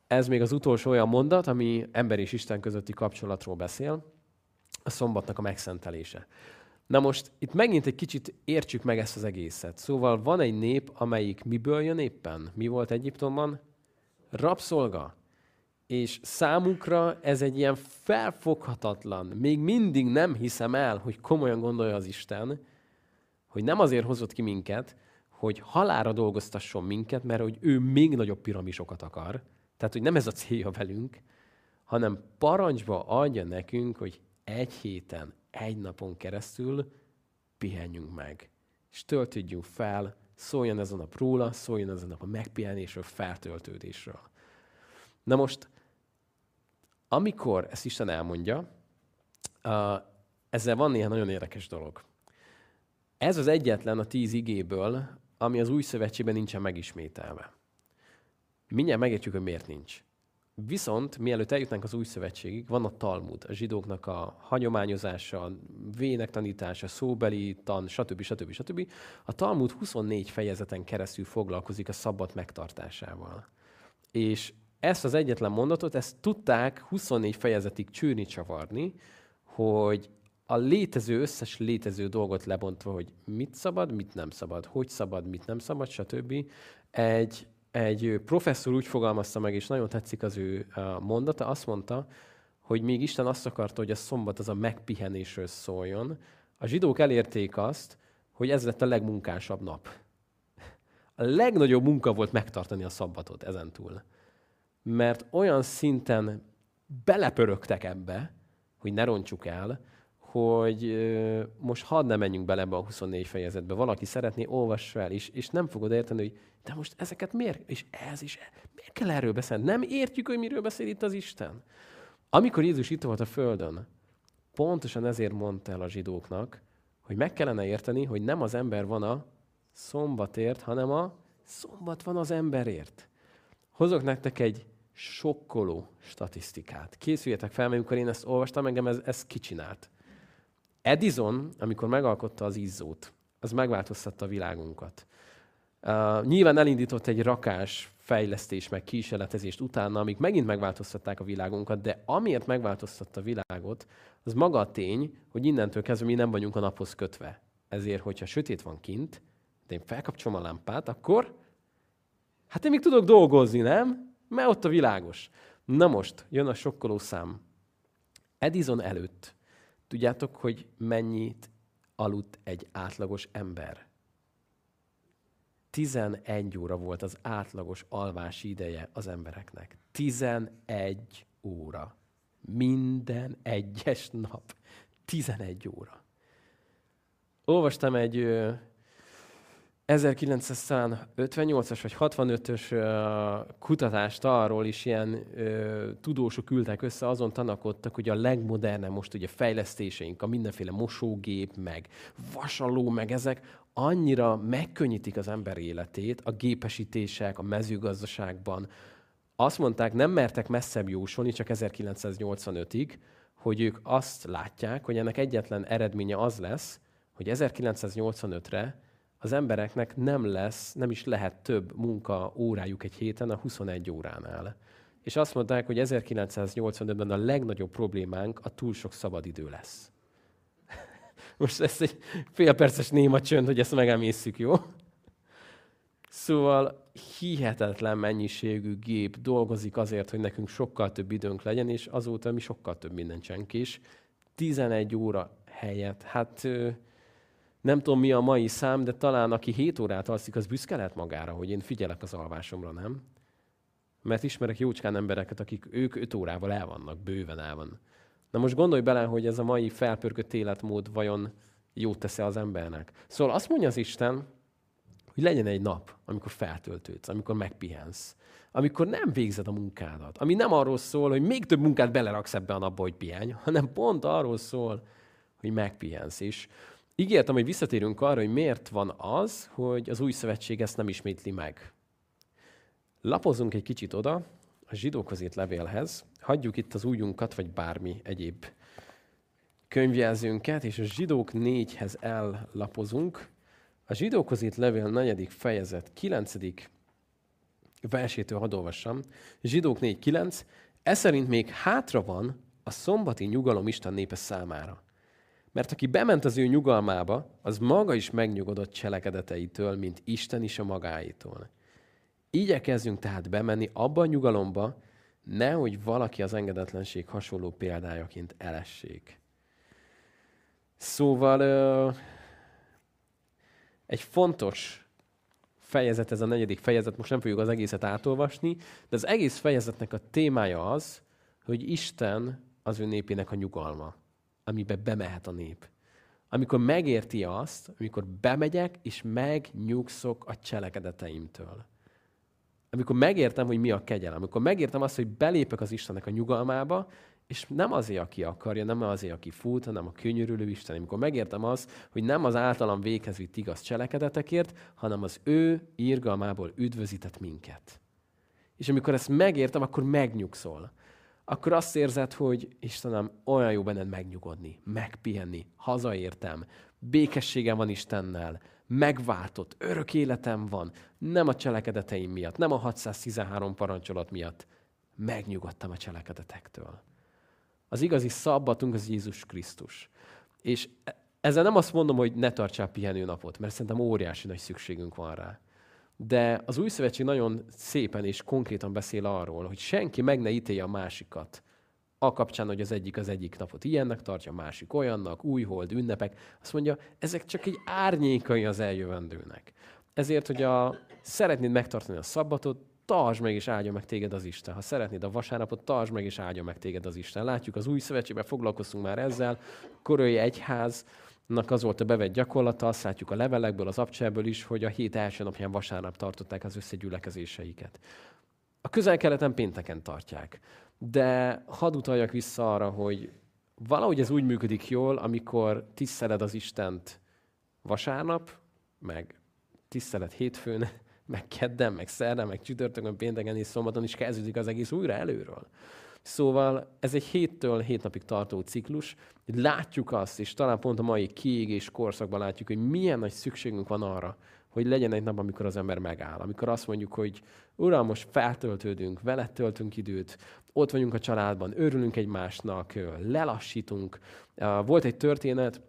Ez még az utolsó olyan mondat, ami ember és Isten közötti kapcsolatról beszél, a szombatnak a megszentelése. Na most itt megint egy kicsit értsük meg ezt az egészet. Szóval van egy nép, amelyik miből jön éppen? Mi volt Egyiptomban? Rabszolga és számukra ez egy ilyen felfoghatatlan, még mindig nem hiszem el, hogy komolyan gondolja az Isten, hogy nem azért hozott ki minket, hogy halára dolgoztasson minket, mert hogy ő még nagyobb piramisokat akar. Tehát, hogy nem ez a célja velünk, hanem parancsba adja nekünk, hogy egy héten, egy napon keresztül pihenjünk meg. És töltődjünk fel, szóljon ez a nap róla, szóljon ez a nap a megpihenésről, feltöltődésről. Na most amikor ezt Isten elmondja, ezzel van néhány nagyon érdekes dolog. Ez az egyetlen a tíz igéből, ami az új szövetségben nincsen megismételve. Mindjárt megértjük, hogy miért nincs. Viszont, mielőtt eljutnánk az új szövetségig, van a Talmud, a zsidóknak a hagyományozása, vének tanítása, szóbeli tan, stb. stb. stb. A Talmud 24 fejezeten keresztül foglalkozik a szabad megtartásával. És ezt az egyetlen mondatot, ezt tudták 24 fejezetig csűrni, csavarni, hogy a létező, összes létező dolgot lebontva, hogy mit szabad, mit nem szabad, hogy szabad, mit nem szabad, stb. Egy, egy professzor úgy fogalmazta meg, és nagyon tetszik az ő mondata, azt mondta, hogy még Isten azt akarta, hogy a szombat az a megpihenésről szóljon. A zsidók elérték azt, hogy ez lett a legmunkásabb nap. A legnagyobb munka volt megtartani a szabbatot ezentúl mert olyan szinten belepörögtek ebbe, hogy ne roncsuk el, hogy most hadd ne menjünk bele ebbe a 24 fejezetbe. Valaki szeretné, olvass fel, és, és nem fogod érteni, hogy de most ezeket miért, és ez is, miért kell erről beszélni? Nem értjük, hogy miről beszél itt az Isten. Amikor Jézus itt volt a Földön, pontosan ezért mondta el a zsidóknak, hogy meg kellene érteni, hogy nem az ember van a szombatért, hanem a szombat van az emberért. Hozok nektek egy sokkoló statisztikát. Készüljetek fel, mert amikor én ezt olvastam, engem ez, ez kicsinált. Edison, amikor megalkotta az izzót, az megváltoztatta a világunkat. Uh, nyilván elindított egy rakás fejlesztés, meg kísérletezést utána, amik megint megváltoztatták a világunkat, de amiért megváltoztatta a világot, az maga a tény, hogy innentől kezdve mi nem vagyunk a naphoz kötve. Ezért, hogyha sötét van kint, de én felkapcsolom a lámpát, akkor hát én még tudok dolgozni, nem? Mert ott a világos. Na most, jön a sokkoló szám. Edison előtt tudjátok, hogy mennyit aludt egy átlagos ember? 11 óra volt az átlagos alvási ideje az embereknek. 11 óra. Minden egyes nap. 11 óra. Olvastam egy 1958-as vagy 65-ös kutatást arról is ilyen tudósok ültek össze, azon tanakodtak, hogy a legmodernebb most ugye fejlesztéseink, a mindenféle mosógép, meg vasaló, meg ezek annyira megkönnyítik az ember életét, a gépesítések, a mezőgazdaságban. Azt mondták, nem mertek messzebb jósolni, csak 1985-ig, hogy ők azt látják, hogy ennek egyetlen eredménye az lesz, hogy 1985-re az embereknek nem lesz, nem is lehet több munka órájuk egy héten a 21 óránál. És azt mondták, hogy 1985-ben a legnagyobb problémánk a túl sok szabadidő lesz. Most ez egy félperces néma csönd, hogy ezt megemészszük, jó? Szóval hihetetlen mennyiségű gép dolgozik azért, hogy nekünk sokkal több időnk legyen, és azóta mi sokkal több minden csenkés. 11 óra helyett. Hát nem tudom, mi a mai szám, de talán aki 7 órát alszik, az büszke lehet magára, hogy én figyelek az alvásomra, nem? Mert ismerek jócskán embereket, akik ők 5 órával el vannak, bőven el van. Na most gondolj bele, hogy ez a mai felpörgött életmód vajon jót tesz az embernek. Szóval azt mondja az Isten, hogy legyen egy nap, amikor feltöltődsz, amikor megpihensz, amikor nem végzed a munkádat, ami nem arról szól, hogy még több munkát beleraksz ebbe a napba, hogy pihenj, hanem pont arról szól, hogy megpihensz. És ígértem, hogy visszatérünk arra, hogy miért van az, hogy az új szövetség ezt nem ismétli meg. Lapozunk egy kicsit oda, a zsidókhoz írt levélhez, hagyjuk itt az újunkat, vagy bármi egyéb könyvjelzőnket, és a zsidók négyhez ellapozunk. A zsidókhoz írt levél negyedik fejezet, kilencedik versétől hadd olvassam. Zsidók 4.9. Ez szerint még hátra van a szombati nyugalom Isten népe számára. Mert aki bement az ő nyugalmába, az maga is megnyugodott cselekedeteitől, mint Isten is a magáitól. Igyekezzünk tehát bemenni abba a nyugalomba, nehogy valaki az engedetlenség hasonló példájaként elessék. Szóval egy fontos fejezet, ez a negyedik fejezet, most nem fogjuk az egészet átolvasni, de az egész fejezetnek a témája az, hogy Isten az ő népének a nyugalma, amiben bemehet a nép. Amikor megérti azt, amikor bemegyek, és megnyugszok a cselekedeteimtől amikor megértem, hogy mi a kegyelem, amikor megértem azt, hogy belépek az Istennek a nyugalmába, és nem azért, aki akarja, nem azért, aki fut, hanem a könyörülő Isten. Amikor megértem azt, hogy nem az általam véghez vitt igaz cselekedetekért, hanem az ő írgalmából üdvözített minket. És amikor ezt megértem, akkor megnyugszol. Akkor azt érzed, hogy Istenem, olyan jó benned megnyugodni, megpihenni, hazaértem, békességem van Istennel, megváltott, örök életem van, nem a cselekedeteim miatt, nem a 613 parancsolat miatt. Megnyugodtam a cselekedetektől. Az igazi szabbatunk az Jézus Krisztus. És ezzel nem azt mondom, hogy ne tartsál pihenő napot, mert szerintem óriási nagy szükségünk van rá. De az új szövetség nagyon szépen és konkrétan beszél arról, hogy senki meg ne ítélje a másikat a kapcsán, hogy az egyik az egyik napot ilyennek tartja, a másik olyannak, új hold, ünnepek. Azt mondja, ezek csak egy árnyékai az eljövendőnek. Ezért, hogy a, szeretnéd megtartani a szabbatot, tartsd meg és áldja meg téged az Isten. Ha szeretnéd a vasárnapot, tartsd meg és áldja meg téged az Isten. Látjuk, az új szövetségben foglalkozunk már ezzel. Korai egyház, az volt a bevett gyakorlata, azt látjuk a levelekből, az abcserből is, hogy a hét első napján vasárnap tartották az összegyülekezéseiket. A közel-keleten pénteken tartják. De hadd utaljak vissza arra, hogy valahogy ez úgy működik jól, amikor tiszteled az Istent vasárnap, meg tisztelet hétfőn, meg kedden, meg szerdán, meg csütörtökön, pénteken és szombaton is kezdődik az egész újra előről. Szóval ez egy héttől hét napig tartó ciklus. Látjuk azt, és talán pont a mai kiégés korszakban látjuk, hogy milyen nagy szükségünk van arra, hogy legyen egy nap, amikor az ember megáll. Amikor azt mondjuk, hogy Uram, most feltöltődünk, veled töltünk időt, ott vagyunk a családban, örülünk egymásnak, lelassítunk. Volt egy történet,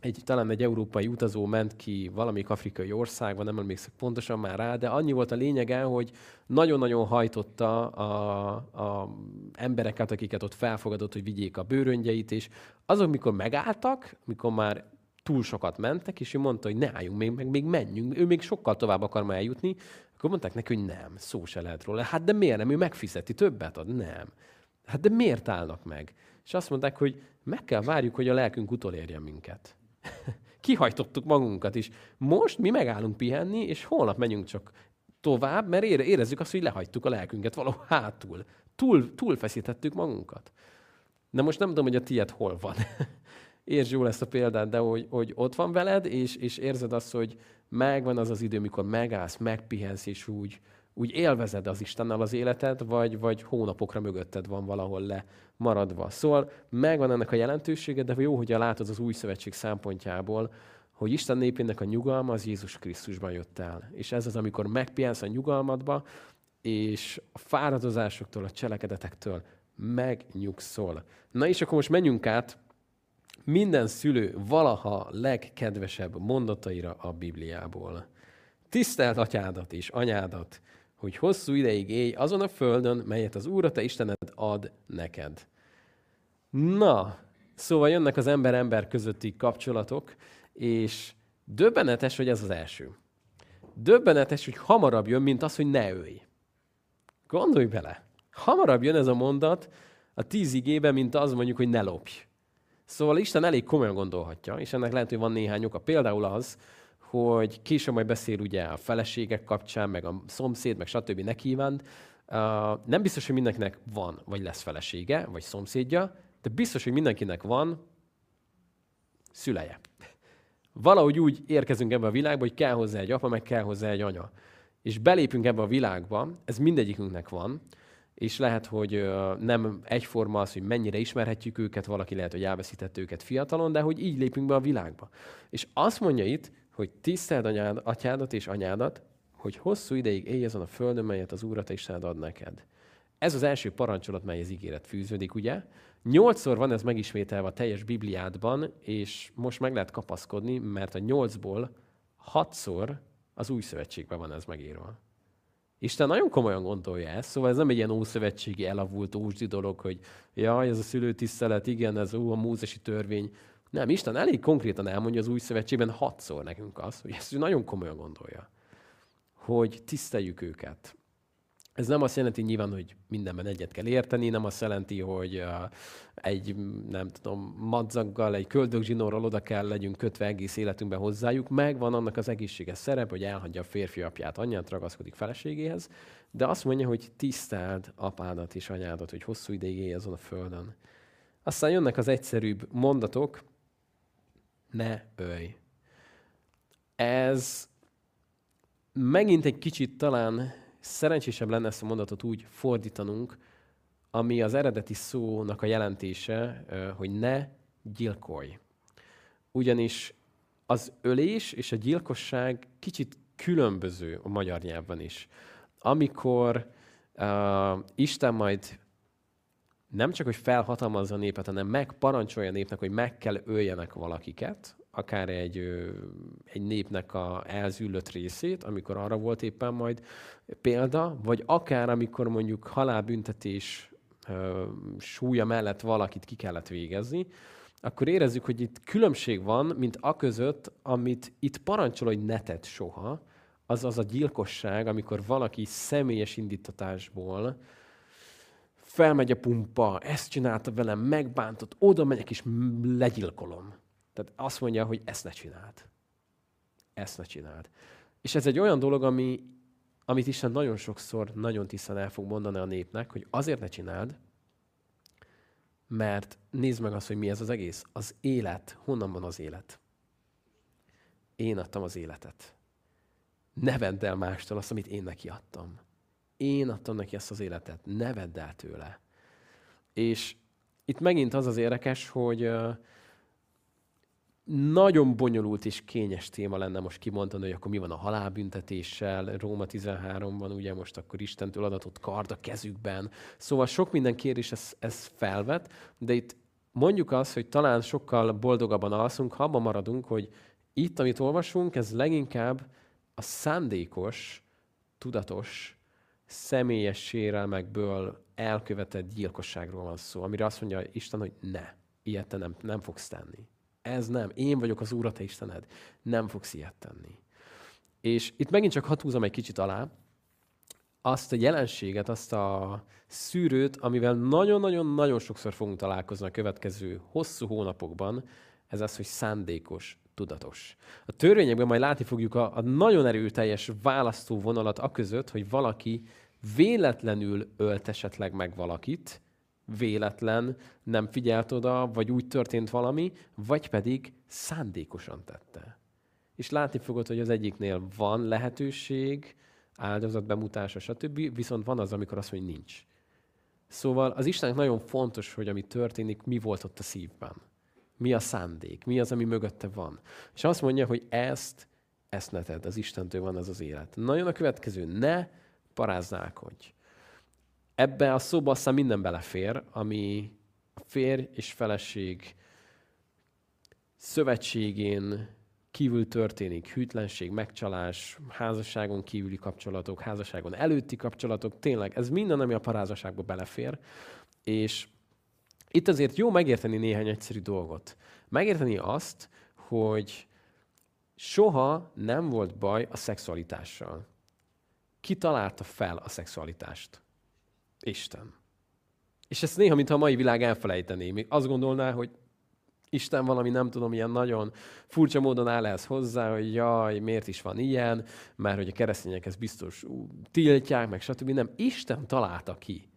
egy, talán egy európai utazó ment ki valamelyik afrikai országban, nem emlékszek pontosan már rá, de annyi volt a lényege, hogy nagyon-nagyon hajtotta a, a embereket, akiket ott felfogadott, hogy vigyék a bőröngyeit, és azok, mikor megálltak, mikor már túl sokat mentek, és ő mondta, hogy ne álljunk még, meg még menjünk, ő még sokkal tovább akar már eljutni, akkor mondták neki, hogy nem, szó se lehet róla. Hát de miért nem? Ő megfizeti, többet ad? Nem. Hát de miért állnak meg? És azt mondták, hogy meg kell várjuk, hogy a lelkünk utolérje minket. Kihajtottuk magunkat is. Most mi megállunk pihenni, és holnap megyünk csak tovább, mert érezzük azt, hogy lehagytuk a lelkünket valahol hátul. Túl, túlfeszítettük magunkat. De most nem tudom, hogy a tiéd hol van. Értsd jól ezt a példát, de hogy, hogy ott van veled, és, és érzed azt, hogy megvan az az idő, mikor megállsz, megpihensz, és úgy, úgy élvezed az Istennel az életed, vagy, vagy hónapokra mögötted van valahol le maradva. Szóval megvan ennek a jelentősége, de jó, hogy látod az új szövetség szempontjából, hogy Isten népének a nyugalma az Jézus Krisztusban jött el. És ez az, amikor megpihensz a nyugalmadba, és a fáradozásoktól, a cselekedetektől megnyugszol. Na és akkor most menjünk át minden szülő valaha legkedvesebb mondataira a Bibliából. Tisztelt atyádat és anyádat, hogy hosszú ideig élj azon a földön, melyet az Úr, a te Istened ad neked. Na, szóval jönnek az ember-ember közötti kapcsolatok, és döbbenetes, hogy ez az első. Döbbenetes, hogy hamarabb jön, mint az, hogy ne ölj. Gondolj bele. Hamarabb jön ez a mondat a tíz igében, mint az mondjuk, hogy ne lopj. Szóval Isten elég komolyan gondolhatja, és ennek lehet, hogy van néhány oka. Például az, hogy később majd beszél ugye a feleségek kapcsán, meg a szomszéd, meg stb. ne kívánt. Uh, nem biztos, hogy mindenkinek van, vagy lesz felesége, vagy szomszédja, de biztos, hogy mindenkinek van szüleje. Valahogy úgy érkezünk ebbe a világba, hogy kell hozzá egy apa, meg kell hozzá egy anya. És belépünk ebbe a világba, ez mindegyikünknek van, és lehet, hogy nem egyforma az, hogy mennyire ismerhetjük őket, valaki lehet, hogy elveszített őket fiatalon, de hogy így lépünk be a világba. És azt mondja itt, hogy tiszteld anyád, atyádat és anyádat, hogy hosszú ideig élj azon a földön, melyet az Úr, Istened ad neked. Ez az első parancsolat, mely az ígéret fűződik, ugye? Nyolcszor van ez megismételve a teljes Bibliádban, és most meg lehet kapaszkodni, mert a nyolcból hatszor az új szövetségben van ez megírva. Isten nagyon komolyan gondolja ezt, szóval ez nem egy ilyen ószövetségi elavult ósdi dolog, hogy jaj, ez a szülőtisztelet, igen, ez ó, a mózesi törvény. Nem, Isten elég konkrétan elmondja az új szövetségben hatszor nekünk azt, hogy ezt nagyon komolyan gondolja, hogy tiszteljük őket. Ez nem azt jelenti nyilván, hogy mindenben egyet kell érteni, nem azt jelenti, hogy egy, nem tudom, madzaggal, egy köldögzsinórral oda kell legyünk kötve egész életünkben hozzájuk. Megvan annak az egészséges szerep, hogy elhagyja a férfi apját, anyját, ragaszkodik feleségéhez, de azt mondja, hogy tiszteld apádat és anyádat, hogy hosszú ideig élj azon a földön. Aztán jönnek az egyszerűbb mondatok, ne ölj. Ez megint egy kicsit talán szerencsésebb lenne ezt a mondatot úgy fordítanunk, ami az eredeti szónak a jelentése, hogy ne gyilkolj. Ugyanis az ölés és a gyilkosság kicsit különböző a magyar nyelvben is. Amikor uh, Isten majd nem csak, hogy felhatalmazza a népet, hanem megparancsolja a népnek, hogy meg kell öljenek valakiket, akár egy, egy népnek a elzüllött részét, amikor arra volt éppen majd példa, vagy akár amikor mondjuk halálbüntetés súlya mellett valakit ki kellett végezni, akkor érezzük, hogy itt különbség van, mint a között, amit itt parancsol, hogy ne tedd soha, az az a gyilkosság, amikor valaki személyes indítatásból felmegy a pumpa, ezt csinálta velem, megbántott, oda megyek és legyilkolom. Tehát azt mondja, hogy ezt ne csináld. Ezt ne csináld. És ez egy olyan dolog, ami, amit Isten nagyon sokszor, nagyon tisztán el fog mondani a népnek, hogy azért ne csináld, mert nézd meg azt, hogy mi ez az egész. Az élet. Honnan van az élet? Én adtam az életet. Ne vedd el mástól azt, amit én neki adtam. Én adtam neki ezt az életet. Ne vedd el tőle. És itt megint az az érdekes, hogy nagyon bonyolult és kényes téma lenne most kimondani, hogy akkor mi van a halálbüntetéssel, Róma 13-ban, ugye most akkor Istentől adatott kard a kezükben. Szóval sok minden kérdés ez, ez felvet, de itt mondjuk azt, hogy talán sokkal boldogabban alszunk, ha abban maradunk, hogy itt, amit olvasunk, ez leginkább a szándékos, tudatos, személyes sérelmekből elkövetett gyilkosságról van szó, amire azt mondja Isten, hogy ne, ilyet te nem, nem fogsz tenni. Ez nem. Én vagyok az Úr, a te Istened. Nem fogsz ilyet tenni. És itt megint csak hatúzom egy kicsit alá, azt a jelenséget, azt a szűrőt, amivel nagyon-nagyon-nagyon sokszor fogunk találkozni a következő hosszú hónapokban, ez az, hogy szándékos, tudatos. A törvényekben majd látni fogjuk a, a nagyon erőteljes választóvonalat a között, hogy valaki véletlenül ölt esetleg meg valakit, véletlen, nem figyelt oda, vagy úgy történt valami, vagy pedig szándékosan tette. És látni fogod, hogy az egyiknél van lehetőség, áldozat bemutása, stb., viszont van az, amikor azt mondja, nincs. Szóval az Istennek nagyon fontos, hogy ami történik, mi volt ott a szívben. Mi a szándék, mi az, ami mögötte van. És azt mondja, hogy ezt, ezt ne tedd, az Istentől van ez az élet. Nagyon a következő, ne paráználkodj. Ebbe a szóba aztán minden belefér, ami a férj és feleség szövetségén kívül történik, hűtlenség, megcsalás, házasságon kívüli kapcsolatok, házasságon előtti kapcsolatok, tényleg ez minden, ami a parázaságba belefér, és itt azért jó megérteni néhány egyszerű dolgot. Megérteni azt, hogy soha nem volt baj a szexualitással. Ki találta fel a szexualitást? Isten. És ezt néha, mintha a mai világ elfelejtené. Még azt gondolná, hogy Isten valami, nem tudom, ilyen nagyon furcsa módon áll ehhez hozzá, hogy jaj, miért is van ilyen, mert hogy a keresztények ezt biztos ú, tiltják, meg stb. Nem, Isten találta ki.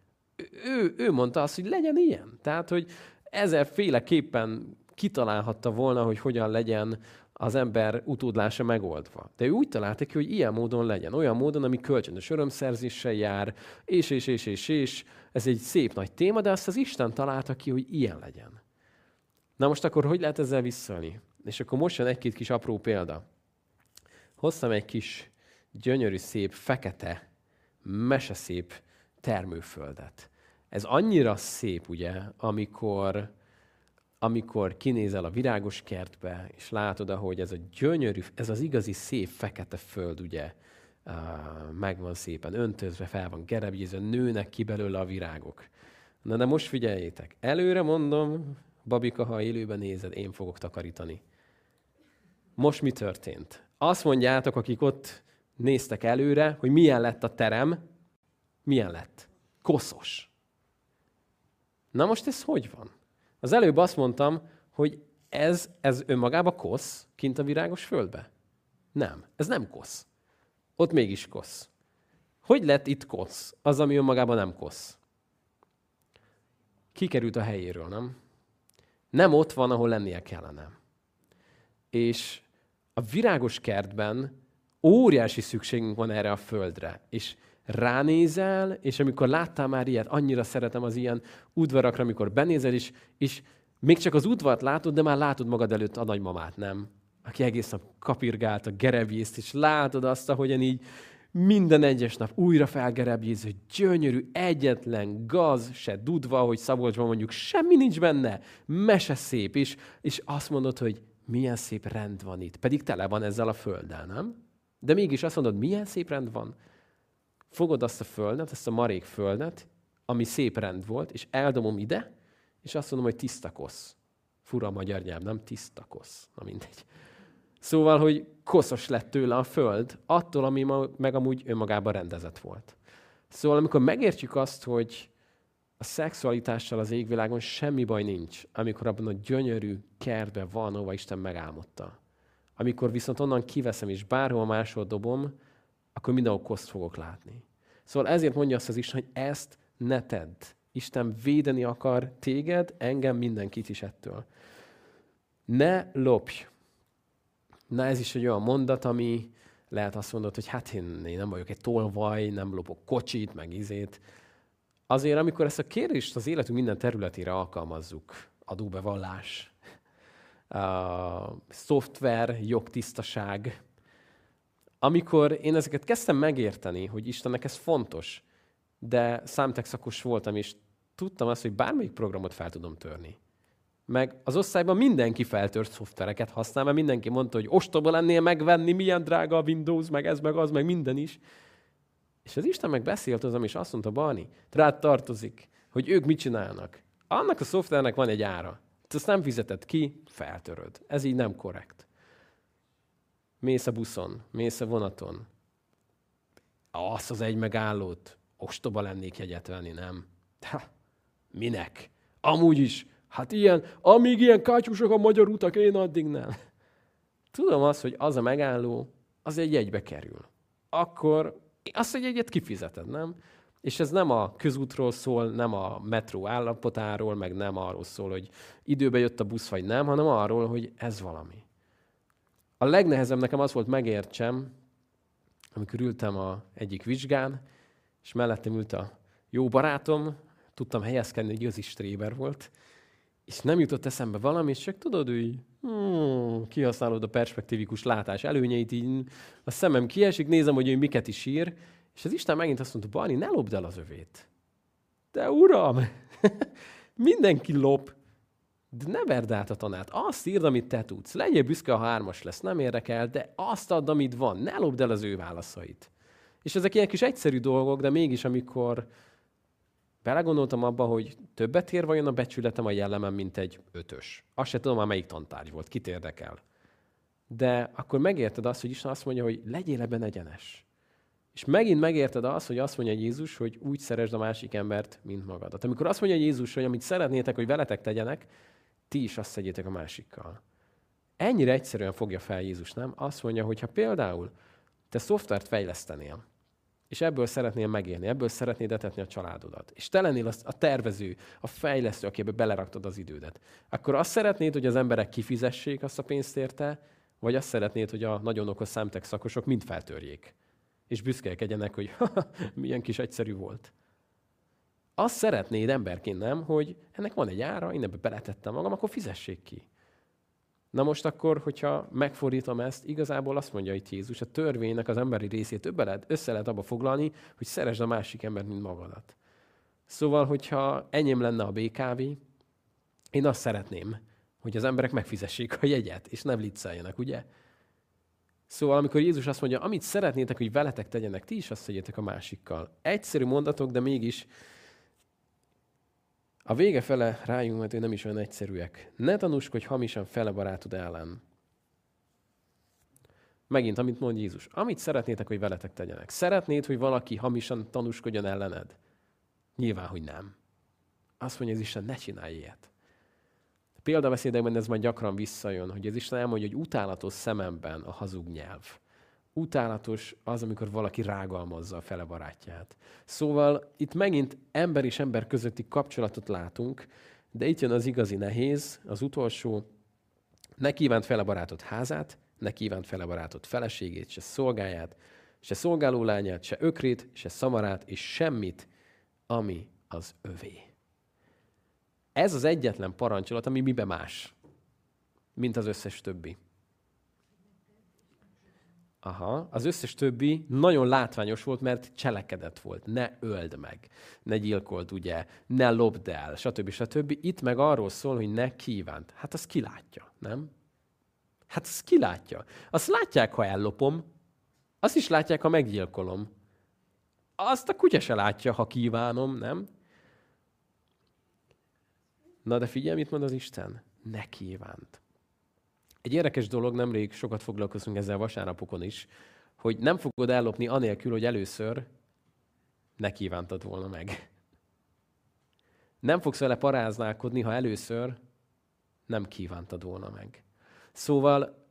Ő, ő mondta azt, hogy legyen ilyen. Tehát, hogy ezerféleképpen kitalálhatta volna, hogy hogyan legyen az ember utódlása megoldva. De ő úgy találta ki, hogy ilyen módon legyen. Olyan módon, ami kölcsönös örömszerzéssel jár, és, és, és, és, és. Ez egy szép nagy téma, de azt az Isten találta ki, hogy ilyen legyen. Na most akkor hogy lehet ezzel visszalni? És akkor most jön egy-két kis apró példa. Hoztam egy kis gyönyörű, szép, fekete, meseszép termőföldet. Ez annyira szép, ugye, amikor amikor kinézel a virágos kertbe, és látod, ahogy ez a gyönyörű, ez az igazi szép fekete föld, ugye, megvan szépen öntözve, fel van gerebjézve, nőnek ki belőle a virágok. Na de most figyeljétek, előre mondom, Babika, ha élőben nézed, én fogok takarítani. Most mi történt? Azt mondjátok, akik ott néztek előre, hogy milyen lett a terem, milyen lett? Koszos. Na most ez hogy van? Az előbb azt mondtam, hogy ez, ez önmagában kosz kint a virágos földbe. Nem, ez nem kosz. Ott mégis kosz. Hogy lett itt kosz? Az, ami önmagában nem kosz. Kikerült a helyéről, nem? Nem ott van, ahol lennie kellene. És a virágos kertben óriási szükségünk van erre a földre. És ránézel, és amikor láttál már ilyet, annyira szeretem az ilyen udvarakra, amikor benézel is, és még csak az udvart látod, de már látod magad előtt a nagymamát, nem? Aki egész nap kapirgált a gerebjészt, és látod azt, ahogyan így minden egyes nap újra felgerebjéz, hogy gyönyörű, egyetlen gaz, se dudva, hogy Szabolcsban mondjuk semmi nincs benne, mese szép, és, és azt mondod, hogy milyen szép rend van itt, pedig tele van ezzel a földdel, nem? De mégis azt mondod, milyen szép rend van, fogod azt a földet, ezt a marék földet, ami szép rend volt, és eldobom ide, és azt mondom, hogy tiszta kosz. Fura a magyar nyelv, nem tiszta kosz. Na mindegy. Szóval, hogy koszos lett tőle a föld, attól, ami ma, meg amúgy önmagában rendezett volt. Szóval, amikor megértjük azt, hogy a szexualitással az égvilágon semmi baj nincs, amikor abban a gyönyörű kertben van, ahova Isten megálmodta. Amikor viszont onnan kiveszem és bárhol máshol dobom, akkor mindenhol koszt fogok látni. Szóval ezért mondja azt az Isten, hogy ezt ne tedd. Isten védeni akar téged, engem, mindenkit is ettől. Ne lopj. Na ez is egy olyan mondat, ami lehet azt mondod, hogy hát én, én nem vagyok egy tolvaj, nem lopok kocsit, meg izét. Azért, amikor ezt a kérdést az életünk minden területére alkalmazzuk, adóbevallás, uh, szoftver, jogtisztaság, amikor én ezeket kezdtem megérteni, hogy Istennek ez fontos, de számtechszakos voltam, és tudtam azt, hogy bármelyik programot fel tudom törni. Meg az osztályban mindenki feltört szoftvereket használ, mert mindenki mondta, hogy ostoba lennél megvenni, milyen drága a Windows, meg ez, meg az, meg minden is. És az Isten meg beszélt hozzám, és azt mondta, Barni, rád tartozik, hogy ők mit csinálnak. Annak a szoftvernek van egy ára. Te azt nem fizeted ki, feltöröd. Ez így nem korrekt. Mész a buszon, mész a vonaton. Azt az egy megállót, ostoba lennék jegyet venni, nem? Ha, minek? Amúgy is, hát ilyen, amíg ilyen kátyusok a magyar utak, én addig nem. Tudom azt, hogy az a megálló, az egy jegybe kerül. Akkor azt egy egyet kifizeted, nem? És ez nem a közútról szól, nem a metró állapotáról, meg nem arról szól, hogy időbe jött a busz, vagy nem, hanem arról, hogy ez valami. A legnehezebb nekem az volt megértsem, amikor ültem a egyik vizsgán, és mellettem ült a jó barátom, tudtam helyezkedni, hogy az stréber volt, és nem jutott eszembe valami, csak tudod, hogy hmm, kihasználod a perspektívikus látás előnyeit, így a szemem kiesik, nézem, hogy ő miket is ír, és az Isten megint azt mondta, Bani, ne lopd el az övét. De uram, mindenki lop, de ne verd át a tanát. Azt írd, amit te tudsz. Legyél büszke, ha hármas lesz, nem érdekel, de azt add, amit van. Ne lopd el az ő válaszait. És ezek ilyen kis egyszerű dolgok, de mégis, amikor belegondoltam abba, hogy többet ér vajon a becsületem a jellemem, mint egy ötös. Azt se tudom már melyik tantárgy volt, kit érdekel. De akkor megérted azt, hogy Isten azt mondja, hogy legyél ebben egyenes. És megint megérted azt, hogy azt mondja Jézus, hogy úgy szeresd a másik embert, mint magadat. Amikor azt mondja Jézus, hogy amit szeretnétek, hogy veletek tegyenek, ti is azt tegyétek a másikkal. Ennyire egyszerűen fogja fel Jézus, nem? Azt mondja, hogy ha például te szoftvert fejlesztenél, és ebből szeretnél megélni, ebből szeretnéd etetni a családodat, és te lennél a tervező, a fejlesztő, aki ebbe beleraktad az idődet, akkor azt szeretnéd, hogy az emberek kifizessék azt a pénzt érte, vagy azt szeretnéd, hogy a nagyon okos számtek szakosok mind feltörjék, és büszkélkedjenek, hogy milyen kis egyszerű volt. Azt szeretnéd emberként, nem, hogy ennek van egy ára, én ebbe beletettem magam, akkor fizessék ki. Na most akkor, hogyha megfordítom ezt, igazából azt mondja itt Jézus, a törvénynek az emberi részét többe lehet, össze lehet abba foglalni, hogy szeresd a másik embert, mint magadat. Szóval, hogyha enyém lenne a BKV, én azt szeretném, hogy az emberek megfizessék a jegyet, és nem licceljenek, ugye? Szóval, amikor Jézus azt mondja, amit szeretnétek, hogy veletek tegyenek, ti is azt tegyétek a másikkal. Egyszerű mondatok, de mégis a vége fele rájunk, mert ő nem is olyan egyszerűek. Ne tanúskodj hamisan fele barátod ellen. Megint, amit mond Jézus. Amit szeretnétek, hogy veletek tegyenek. Szeretnéd, hogy valaki hamisan tanúskodjon ellened? Nyilván, hogy nem. Azt mondja az Isten, ne csinálj ilyet. Példabeszédekben ez majd gyakran visszajön, hogy az Isten elmondja, hogy utálatos szememben a hazug nyelv utálatos az, amikor valaki rágalmazza a fele barátját. Szóval itt megint ember és ember közötti kapcsolatot látunk, de itt jön az igazi nehéz, az utolsó, ne kívánt fele barátot házát, ne kívánt fele barátot feleségét, se szolgáját, se szolgálólányát, se ökrét, se szamarát, és semmit, ami az övé. Ez az egyetlen parancsolat, ami mibe más, mint az összes többi. Aha, az összes többi nagyon látványos volt, mert cselekedet volt. Ne öld meg, ne gyilkold, ugye, ne lopd el, stb. stb. Itt meg arról szól, hogy ne kívánt. Hát azt kilátja, nem? Hát azt kilátja. Azt látják, ha ellopom, azt is látják, ha meggyilkolom. Azt a kutya se látja, ha kívánom, nem? Na de figyelj, mit mond az Isten? Ne kívánt. Egy érdekes dolog, nemrég sokat foglalkozunk ezzel vasárnapokon is, hogy nem fogod ellopni anélkül, hogy először ne kívántad volna meg. Nem fogsz vele paráználkodni, ha először nem kívántad volna meg. Szóval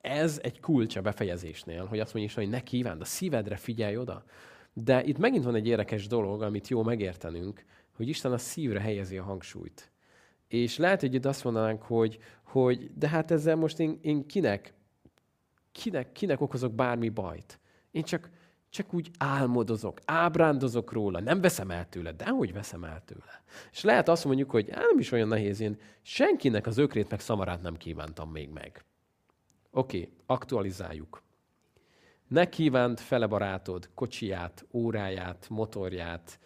ez egy kulcs a befejezésnél, hogy azt mondja hogy ne kívánd, a szívedre figyelj oda. De itt megint van egy érdekes dolog, amit jó megértenünk, hogy Isten a szívre helyezi a hangsúlyt. És lehet, hogy itt azt mondanánk, hogy, hogy de hát ezzel most én, én kinek, kinek, kinek okozok bármi bajt? Én csak, csak úgy álmodozok, ábrándozok róla, nem veszem el tőle, de hogy veszem el tőle. És lehet azt mondjuk, hogy nem is olyan nehéz, én senkinek az ökrét meg szamarát nem kívántam még meg. Oké, aktualizáljuk. Ne kívánt fele barátod kocsiját, óráját, motorját,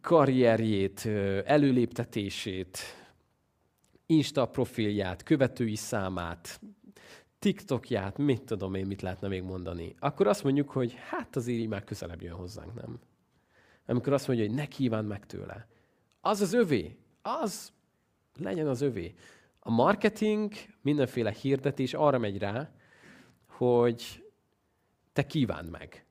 karrierjét, előléptetését, Insta profilját, követői számát, TikTokját, mit tudom én, mit lehetne még mondani. Akkor azt mondjuk, hogy hát azért így már közelebb jön hozzánk, nem? Amikor azt mondja, hogy ne kíván meg tőle. Az az övé. Az legyen az övé. A marketing, mindenféle hirdetés arra megy rá, hogy te kívánd meg.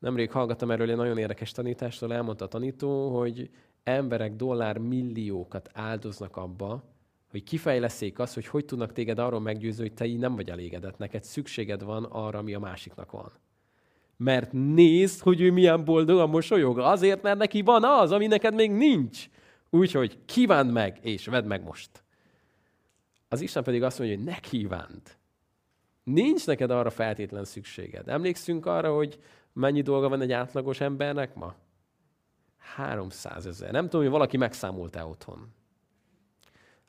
Nemrég hallgattam erről egy nagyon érdekes tanítástól, elmondta a tanító, hogy emberek dollár milliókat áldoznak abba, hogy kifejleszék azt, hogy hogy tudnak téged arról meggyőzni, hogy te így nem vagy elégedett, neked szükséged van arra, ami a másiknak van. Mert nézd, hogy ő milyen boldogan mosolyog. Azért, mert neki van az, ami neked még nincs. Úgyhogy kívánd meg, és vedd meg most. Az Isten pedig azt mondja, hogy ne kívánd. Nincs neked arra feltétlen szükséged. Emlékszünk arra, hogy mennyi dolga van egy átlagos embernek ma? 300 ezer. Nem tudom, hogy valaki megszámolt-e otthon.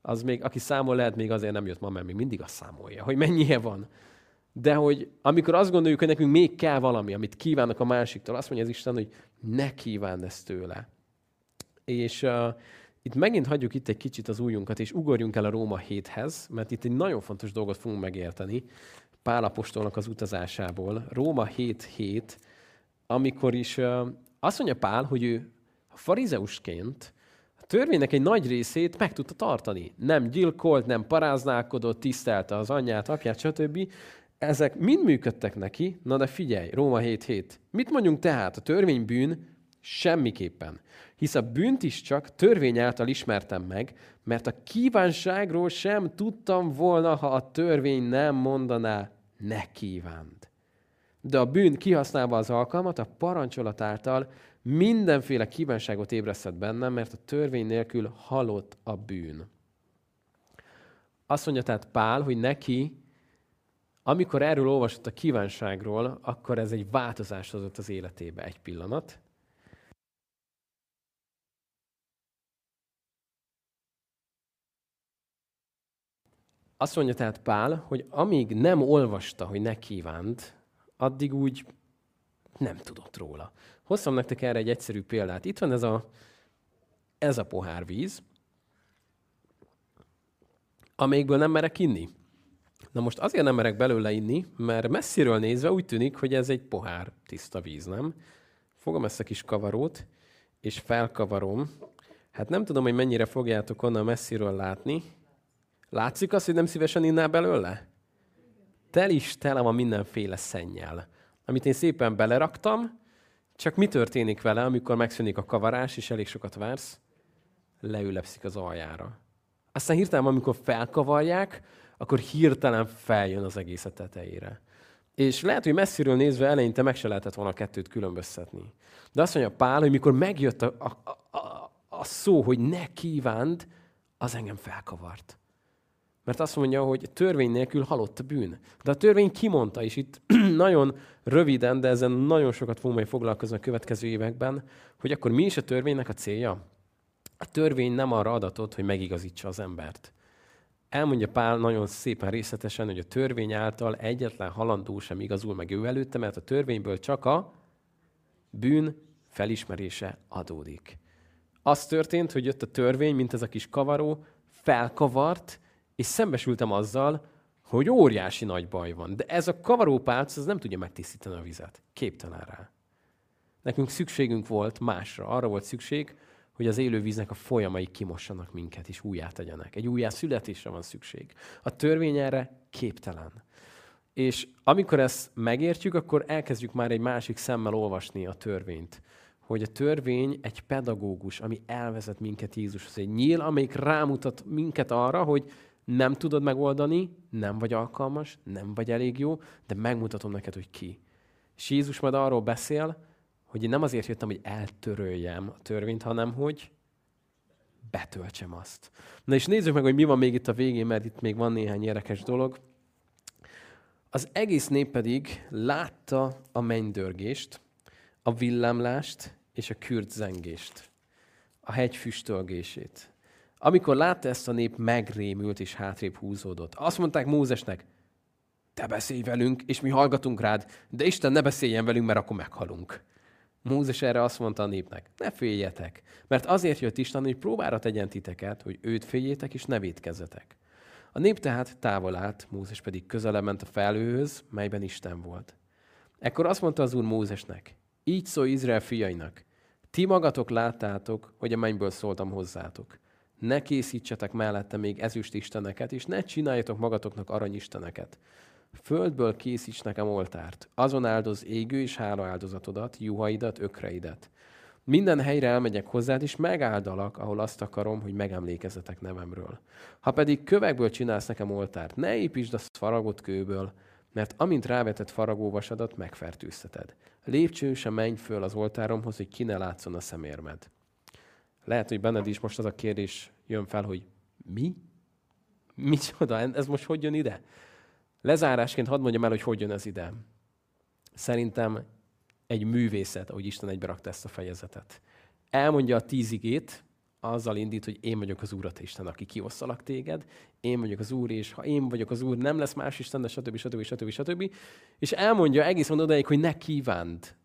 Az még, aki számol, lehet még azért nem jött ma, mert még mindig azt számolja, hogy mennyie van. De hogy amikor azt gondoljuk, hogy nekünk még kell valami, amit kívánnak a másiktól, azt mondja az Isten, hogy ne kívánd ezt tőle. És uh, itt megint hagyjuk itt egy kicsit az újunkat, és ugorjunk el a Róma héthez, mert itt egy nagyon fontos dolgot fogunk megérteni Pálapostolnak az utazásából. Róma 7.7, amikor is azt mondja Pál, hogy ő farizeusként a törvénynek egy nagy részét meg tudta tartani. Nem gyilkolt, nem paráználkodott, tisztelte az anyját, apját, stb. Ezek mind működtek neki, na de figyelj, Róma 7.7. Mit mondjunk tehát? A törvény bűn Semmiképpen. Hisz a bűnt is csak törvény által ismertem meg, mert a kívánságról sem tudtam volna, ha a törvény nem mondaná, ne kívánd. De a bűn kihasználva az alkalmat, a parancsolat által mindenféle kívánságot ébresztett bennem, mert a törvény nélkül halott a bűn. Azt mondja tehát Pál, hogy neki, amikor erről olvasott a kívánságról, akkor ez egy változást hozott az életébe egy pillanat. Azt mondja tehát Pál, hogy amíg nem olvasta, hogy ne kívánt, addig úgy nem tudott róla. Hoztam nektek erre egy egyszerű példát. Itt van ez a, ez a pohár víz, amelyikből nem merek inni. Na most azért nem merek belőle inni, mert messziről nézve úgy tűnik, hogy ez egy pohár tiszta víz, nem? Fogom ezt a kis kavarót, és felkavarom. Hát nem tudom, hogy mennyire fogjátok onnan messziről látni, Látszik az, hogy nem szívesen innál belőle? Tel is tele van mindenféle szennyel, amit én szépen beleraktam, csak mi történik vele, amikor megszűnik a kavarás, és elég sokat vársz? Leülepszik az aljára. Aztán hirtelen, amikor felkavarják, akkor hirtelen feljön az egész a tetejére. És lehet, hogy messziről nézve eleinte meg se lehetett volna a kettőt különböztetni. De azt mondja Pál, hogy mikor megjött a, a, a, a szó, hogy ne kívánd, az engem felkavart. Mert azt mondja, hogy törvény nélkül halott a bűn. De a törvény kimondta, és itt nagyon röviden, de ezen nagyon sokat fogunk majd foglalkozni a következő években, hogy akkor mi is a törvénynek a célja? A törvény nem arra adatot, hogy megigazítsa az embert. Elmondja Pál nagyon szépen részletesen, hogy a törvény által egyetlen halandó sem igazul meg ő előtte, mert a törvényből csak a bűn felismerése adódik. Az történt, hogy jött a törvény, mint ez a kis kavaró, felkavart, és szembesültem azzal, hogy óriási nagy baj van. De ez a kavarópálc, az nem tudja megtisztítani a vizet. Képtelen rá. Nekünk szükségünk volt másra. Arra volt szükség, hogy az élő víznek a folyamai kimossanak minket, és újjá tegyenek. Egy újjá születésre van szükség. A törvény erre képtelen. És amikor ezt megértjük, akkor elkezdjük már egy másik szemmel olvasni a törvényt. Hogy a törvény egy pedagógus, ami elvezet minket Jézushoz. Egy nyíl, amelyik rámutat minket arra, hogy nem tudod megoldani, nem vagy alkalmas, nem vagy elég jó, de megmutatom neked, hogy ki. És Jézus majd arról beszél, hogy én nem azért jöttem, hogy eltöröljem a törvényt, hanem hogy betöltsem azt. Na és nézzük meg, hogy mi van még itt a végén, mert itt még van néhány érdekes dolog. Az egész nép pedig látta a mennydörgést, a villámlást és a kürt zengést, a hegy füstölgését. Amikor látta ezt a nép, megrémült és hátrébb húzódott. Azt mondták Mózesnek, te beszélj velünk, és mi hallgatunk rád, de Isten ne beszéljen velünk, mert akkor meghalunk. Mózes erre azt mondta a népnek, ne féljetek, mert azért jött Isten, hogy próbára tegyen titeket, hogy őt féljétek és ne védkezzetek. A nép tehát távol állt, Mózes pedig közelebb ment a felhőhöz, melyben Isten volt. Ekkor azt mondta az Úr Mózesnek, így szól Izrael fiainak, ti magatok láttátok, hogy a mennyből szóltam hozzátok. Ne készítsetek mellette még ezüst isteneket, és ne csináljatok magatoknak aranyisteneket. Földből készíts nekem oltárt. Azon áldoz égő és hála áldozatodat, juhaidat, ökreidet. Minden helyre elmegyek hozzád, és megáldalak, ahol azt akarom, hogy megemlékezzetek nevemről. Ha pedig kövekből csinálsz nekem oltárt, ne építsd azt faragott kőből, mert amint rávetett faragóvasadat, megfertőzteted. Lépcsőn sem menj föl az oltáromhoz, hogy ki ne látszon a szemérmed. Lehet, hogy benned is most az a kérdés jön fel, hogy mi? Micsoda? Ez most hogy jön ide? Lezárásként hadd mondjam el, hogy hogy jön ez ide. Szerintem egy művészet, ahogy Isten egybe rakta ezt a fejezetet. Elmondja a tíz igét, azzal indít, hogy én vagyok az Úr, a Isten, aki kiosztalak téged, én vagyok az Úr, és ha én vagyok az Úr, nem lesz más Isten, de stb. stb. stb. stb. És elmondja egészen odaig, hogy ne kívánd.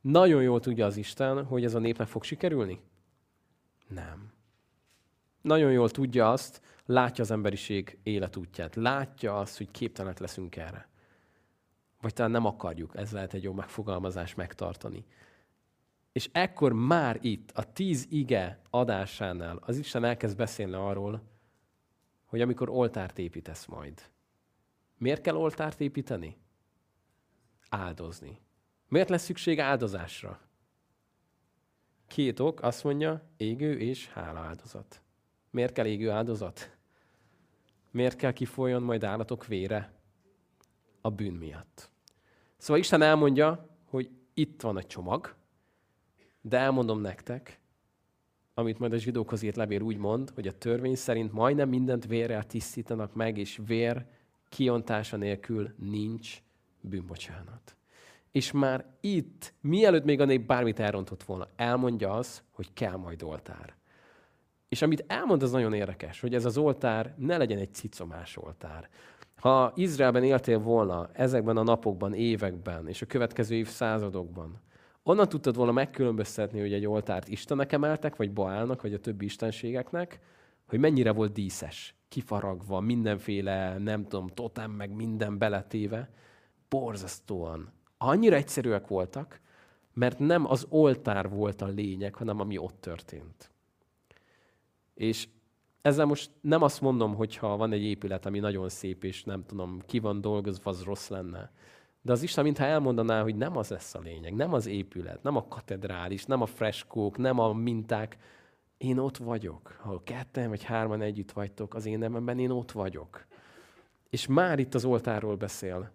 Nagyon jól tudja az Isten, hogy ez a népnek fog sikerülni? Nem. Nagyon jól tudja azt, látja az emberiség életútját, látja azt, hogy képtelenek leszünk erre. Vagy talán nem akarjuk, ez lehet egy jó megfogalmazás megtartani. És ekkor már itt, a tíz ige adásánál az Isten elkezd beszélni arról, hogy amikor oltárt építesz majd. Miért kell oltárt építeni? Áldozni. Miért lesz szükség áldozásra? Két ok, azt mondja, égő és hála áldozat. Miért kell égő áldozat? Miért kell kifoljon majd állatok vére? A bűn miatt. Szóval Isten elmondja, hogy itt van egy csomag, de elmondom nektek, amit majd a zsidókhoz írt levél úgy mond, hogy a törvény szerint majdnem mindent vérrel tisztítanak meg, és vér kiontása nélkül nincs bűnbocsánat. És már itt, mielőtt még a nép bármit elrontott volna, elmondja az, hogy kell majd oltár. És amit elmond, az nagyon érdekes, hogy ez az oltár ne legyen egy cicomás oltár. Ha Izraelben éltél volna ezekben a napokban, években és a következő évszázadokban, onnan tudtad volna megkülönböztetni, hogy egy oltárt Istenek emeltek, vagy Baálnak, vagy a többi istenségeknek, hogy mennyire volt díszes, kifaragva, mindenféle, nem tudom, totem, meg minden beletéve. Borzasztóan. Annyira egyszerűek voltak, mert nem az oltár volt a lényeg, hanem ami ott történt. És ezzel most nem azt mondom, hogy ha van egy épület, ami nagyon szép, és nem tudom, ki van dolgozva, az rossz lenne. De az Isten, mintha elmondaná, hogy nem az lesz a lényeg, nem az épület, nem a katedrális, nem a freskók, nem a minták. Én ott vagyok. Ha ketten vagy hárman együtt vagytok az én nememben, én ott vagyok. És már itt az oltárról beszél,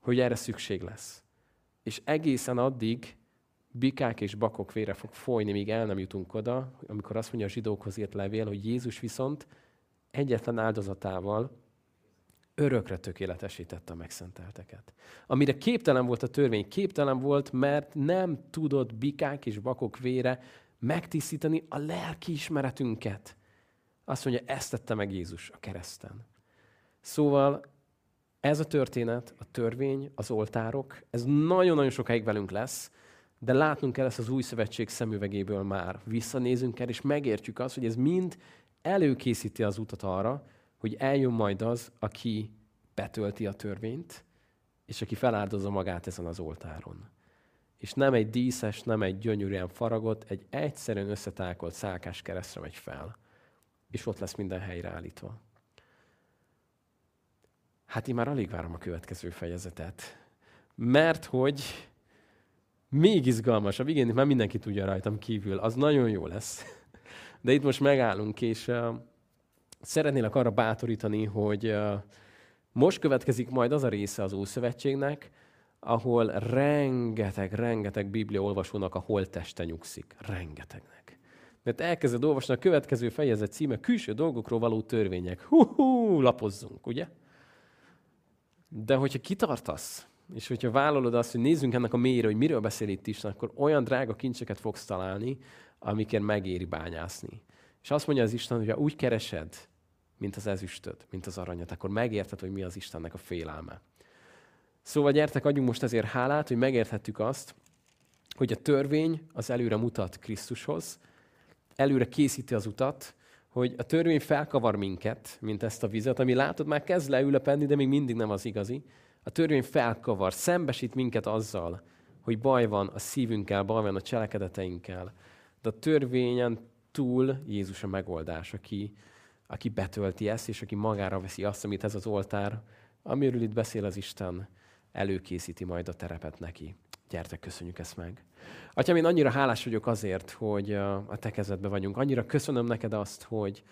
hogy erre szükség lesz. És egészen addig bikák és bakok vére fog folyni, míg el nem jutunk oda, amikor azt mondja a zsidókhoz írt levél, hogy Jézus viszont egyetlen áldozatával örökre tökéletesítette a megszentelteket. Amire képtelen volt a törvény, képtelen volt, mert nem tudott bikák és bakok vére megtisztítani a lelki ismeretünket. Azt mondja, ezt tette meg Jézus a kereszten. Szóval ez a történet, a törvény, az oltárok, ez nagyon-nagyon sokáig velünk lesz, de látnunk kell ezt az új szövetség szemüvegéből már. Visszanézünk el, és megértjük azt, hogy ez mind előkészíti az utat arra, hogy eljön majd az, aki betölti a törvényt, és aki feláldozza magát ezen az oltáron. és nem egy díszes, nem egy gyönyörűen faragott, egy egyszerűen összetákolt szálkás keresztre megy fel. És ott lesz minden helyreállítva. Hát én már alig várom a következő fejezetet. Mert hogy még izgalmasabb, igen, már mindenki tudja rajtam kívül, az nagyon jó lesz. De itt most megállunk, és uh, szeretnélek arra bátorítani, hogy uh, most következik majd az a része az Ószövetségnek, ahol rengeteg, rengeteg Biblia olvasónak a holteste nyugszik. Rengetegnek. Mert elkezded olvasni a következő fejezet címe, külső dolgokról való törvények. Hú-hú, lapozzunk, ugye? De hogyha kitartasz, és hogyha vállalod azt, hogy nézzünk ennek a mélyre, hogy miről beszél itt Isten, akkor olyan drága kincseket fogsz találni, amikért megéri bányászni. És azt mondja az Isten, hogy ha úgy keresed, mint az ezüstöt, mint az aranyat, akkor megérted, hogy mi az Istennek a félelme. Szóval gyertek, adjunk most ezért hálát, hogy megérthettük azt, hogy a törvény az előre mutat Krisztushoz, előre készíti az utat, hogy a törvény felkavar minket, mint ezt a vizet, ami látod, már kezd leülepedni, de még mindig nem az igazi. A törvény felkavar, szembesít minket azzal, hogy baj van a szívünkkel, baj van a cselekedeteinkkel. De a törvényen túl Jézus a megoldás, aki, aki betölti ezt, és aki magára veszi azt, amit ez az oltár, amiről itt beszél az Isten, előkészíti majd a terepet neki. Gyertek, köszönjük ezt meg. Atyám, én annyira hálás vagyok azért, hogy a te kezedben vagyunk. Annyira köszönöm neked azt, hogy,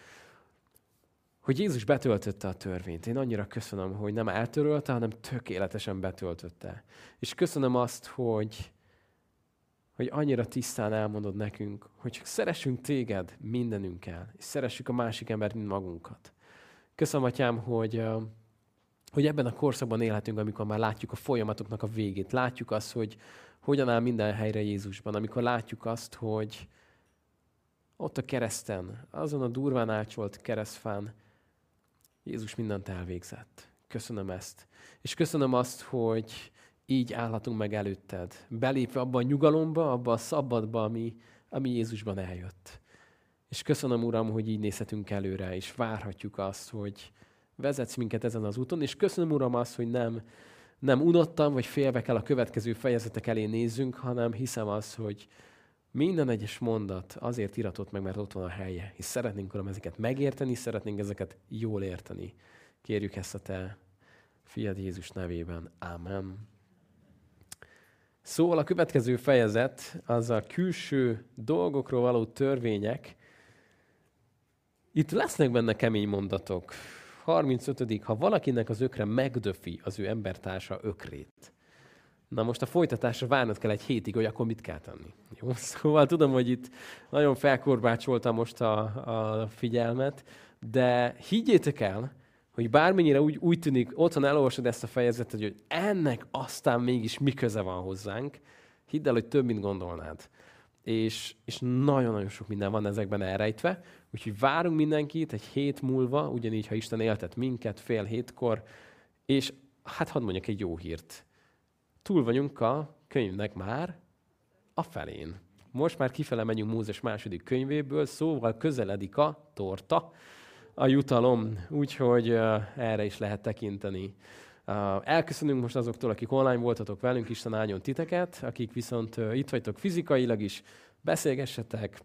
hogy Jézus betöltötte a törvényt. Én annyira köszönöm, hogy nem eltörölte, hanem tökéletesen betöltötte. És köszönöm azt, hogy, hogy annyira tisztán elmondod nekünk, hogy csak szeressünk téged mindenünkkel, és szeressük a másik embert, mint magunkat. Köszönöm, Atyám, hogy, hogy ebben a korszakban élhetünk, amikor már látjuk a folyamatoknak a végét. Látjuk azt, hogy hogyan áll minden helyre Jézusban. Amikor látjuk azt, hogy ott a kereszten, azon a durván ácsolt keresztfán Jézus mindent elvégzett. Köszönöm ezt. És köszönöm azt, hogy így állhatunk meg előtted, belépve abba a nyugalomba, abba a szabadba, ami, ami Jézusban eljött. És köszönöm, Uram, hogy így nézhetünk előre, és várhatjuk azt, hogy, vezetsz minket ezen az úton, és köszönöm, Uram, azt, hogy nem, nem unottam, vagy félve kell a következő fejezetek elé nézzünk, hanem hiszem azt, hogy minden egyes mondat azért iratott meg, mert ott van a helye. És szeretnénk, Uram, ezeket megérteni, szeretnénk ezeket jól érteni. Kérjük ezt a Te fiad Jézus nevében. Amen. Szóval a következő fejezet az a külső dolgokról való törvények. Itt lesznek benne kemény mondatok. 35. Ha valakinek az ökre megdöfi az ő embertársa ökrét. Na most a folytatásra várnod kell egy hétig, hogy akkor mit kell tenni. Jó? Szóval tudom, hogy itt nagyon felkorbácsoltam most a, a figyelmet, de higgyétek el, hogy bármennyire úgy, úgy tűnik, otthon elolvasod ezt a fejezetet, hogy ennek aztán mégis mi köze van hozzánk, hidd el, hogy több, mint gondolnád. És, és nagyon-nagyon sok minden van ezekben elrejtve, Úgyhogy várunk mindenkit egy hét múlva, ugyanígy, ha Isten éltet minket fél hétkor, és hát hadd mondjak egy jó hírt. Túl vagyunk a könyvnek már a felén. Most már kifele megyünk Mózes második könyvéből, szóval közeledik a torta, a jutalom, úgyhogy erre is lehet tekinteni. Elköszönünk most azoktól, akik online voltatok velünk, Isten áldjon titeket, akik viszont itt vagytok fizikailag is, beszélgessetek,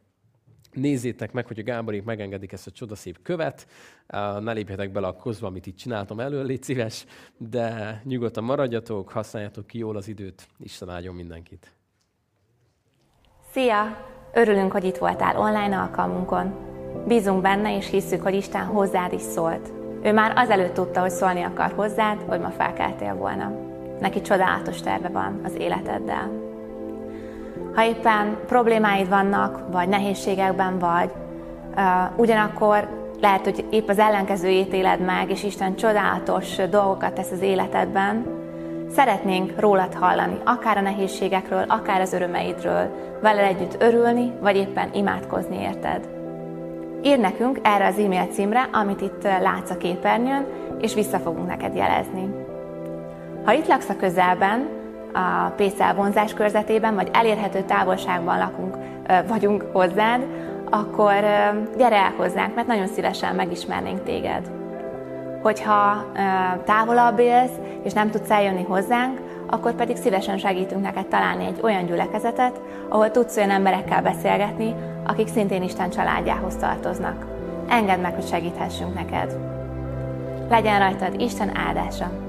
Nézzétek meg, hogy a Gáborék megengedik ezt a csodaszép követ. Ne lépjetek bele a kozba, amit itt csináltam elő, légy szíves, de nyugodtan maradjatok, használjátok ki jól az időt. Isten áldjon mindenkit. Szia! Örülünk, hogy itt voltál online alkalmunkon. Bízunk benne, és hiszük, hogy Isten hozzád is szólt. Ő már azelőtt tudta, hogy szólni akar hozzád, hogy ma felkeltél volna. Neki csodálatos terve van az életeddel. Ha éppen problémáid vannak, vagy nehézségekben vagy, ugyanakkor lehet, hogy épp az ellenkezőjét éled meg, és Isten csodálatos dolgokat tesz az életedben, szeretnénk rólad hallani, akár a nehézségekről, akár az örömeidről, vele együtt örülni, vagy éppen imádkozni érted. Írd nekünk erre az e-mail címre, amit itt látsz a képernyőn, és vissza fogunk neked jelezni. Ha itt laksz a közelben, a PCL vonzás körzetében, vagy elérhető távolságban lakunk, vagyunk hozzád, akkor gyere el hozzánk, mert nagyon szívesen megismernénk téged. Hogyha távolabb élsz, és nem tudsz eljönni hozzánk, akkor pedig szívesen segítünk neked találni egy olyan gyülekezetet, ahol tudsz olyan emberekkel beszélgetni, akik szintén Isten családjához tartoznak. Engedd meg, hogy segíthessünk neked. Legyen rajtad Isten áldása!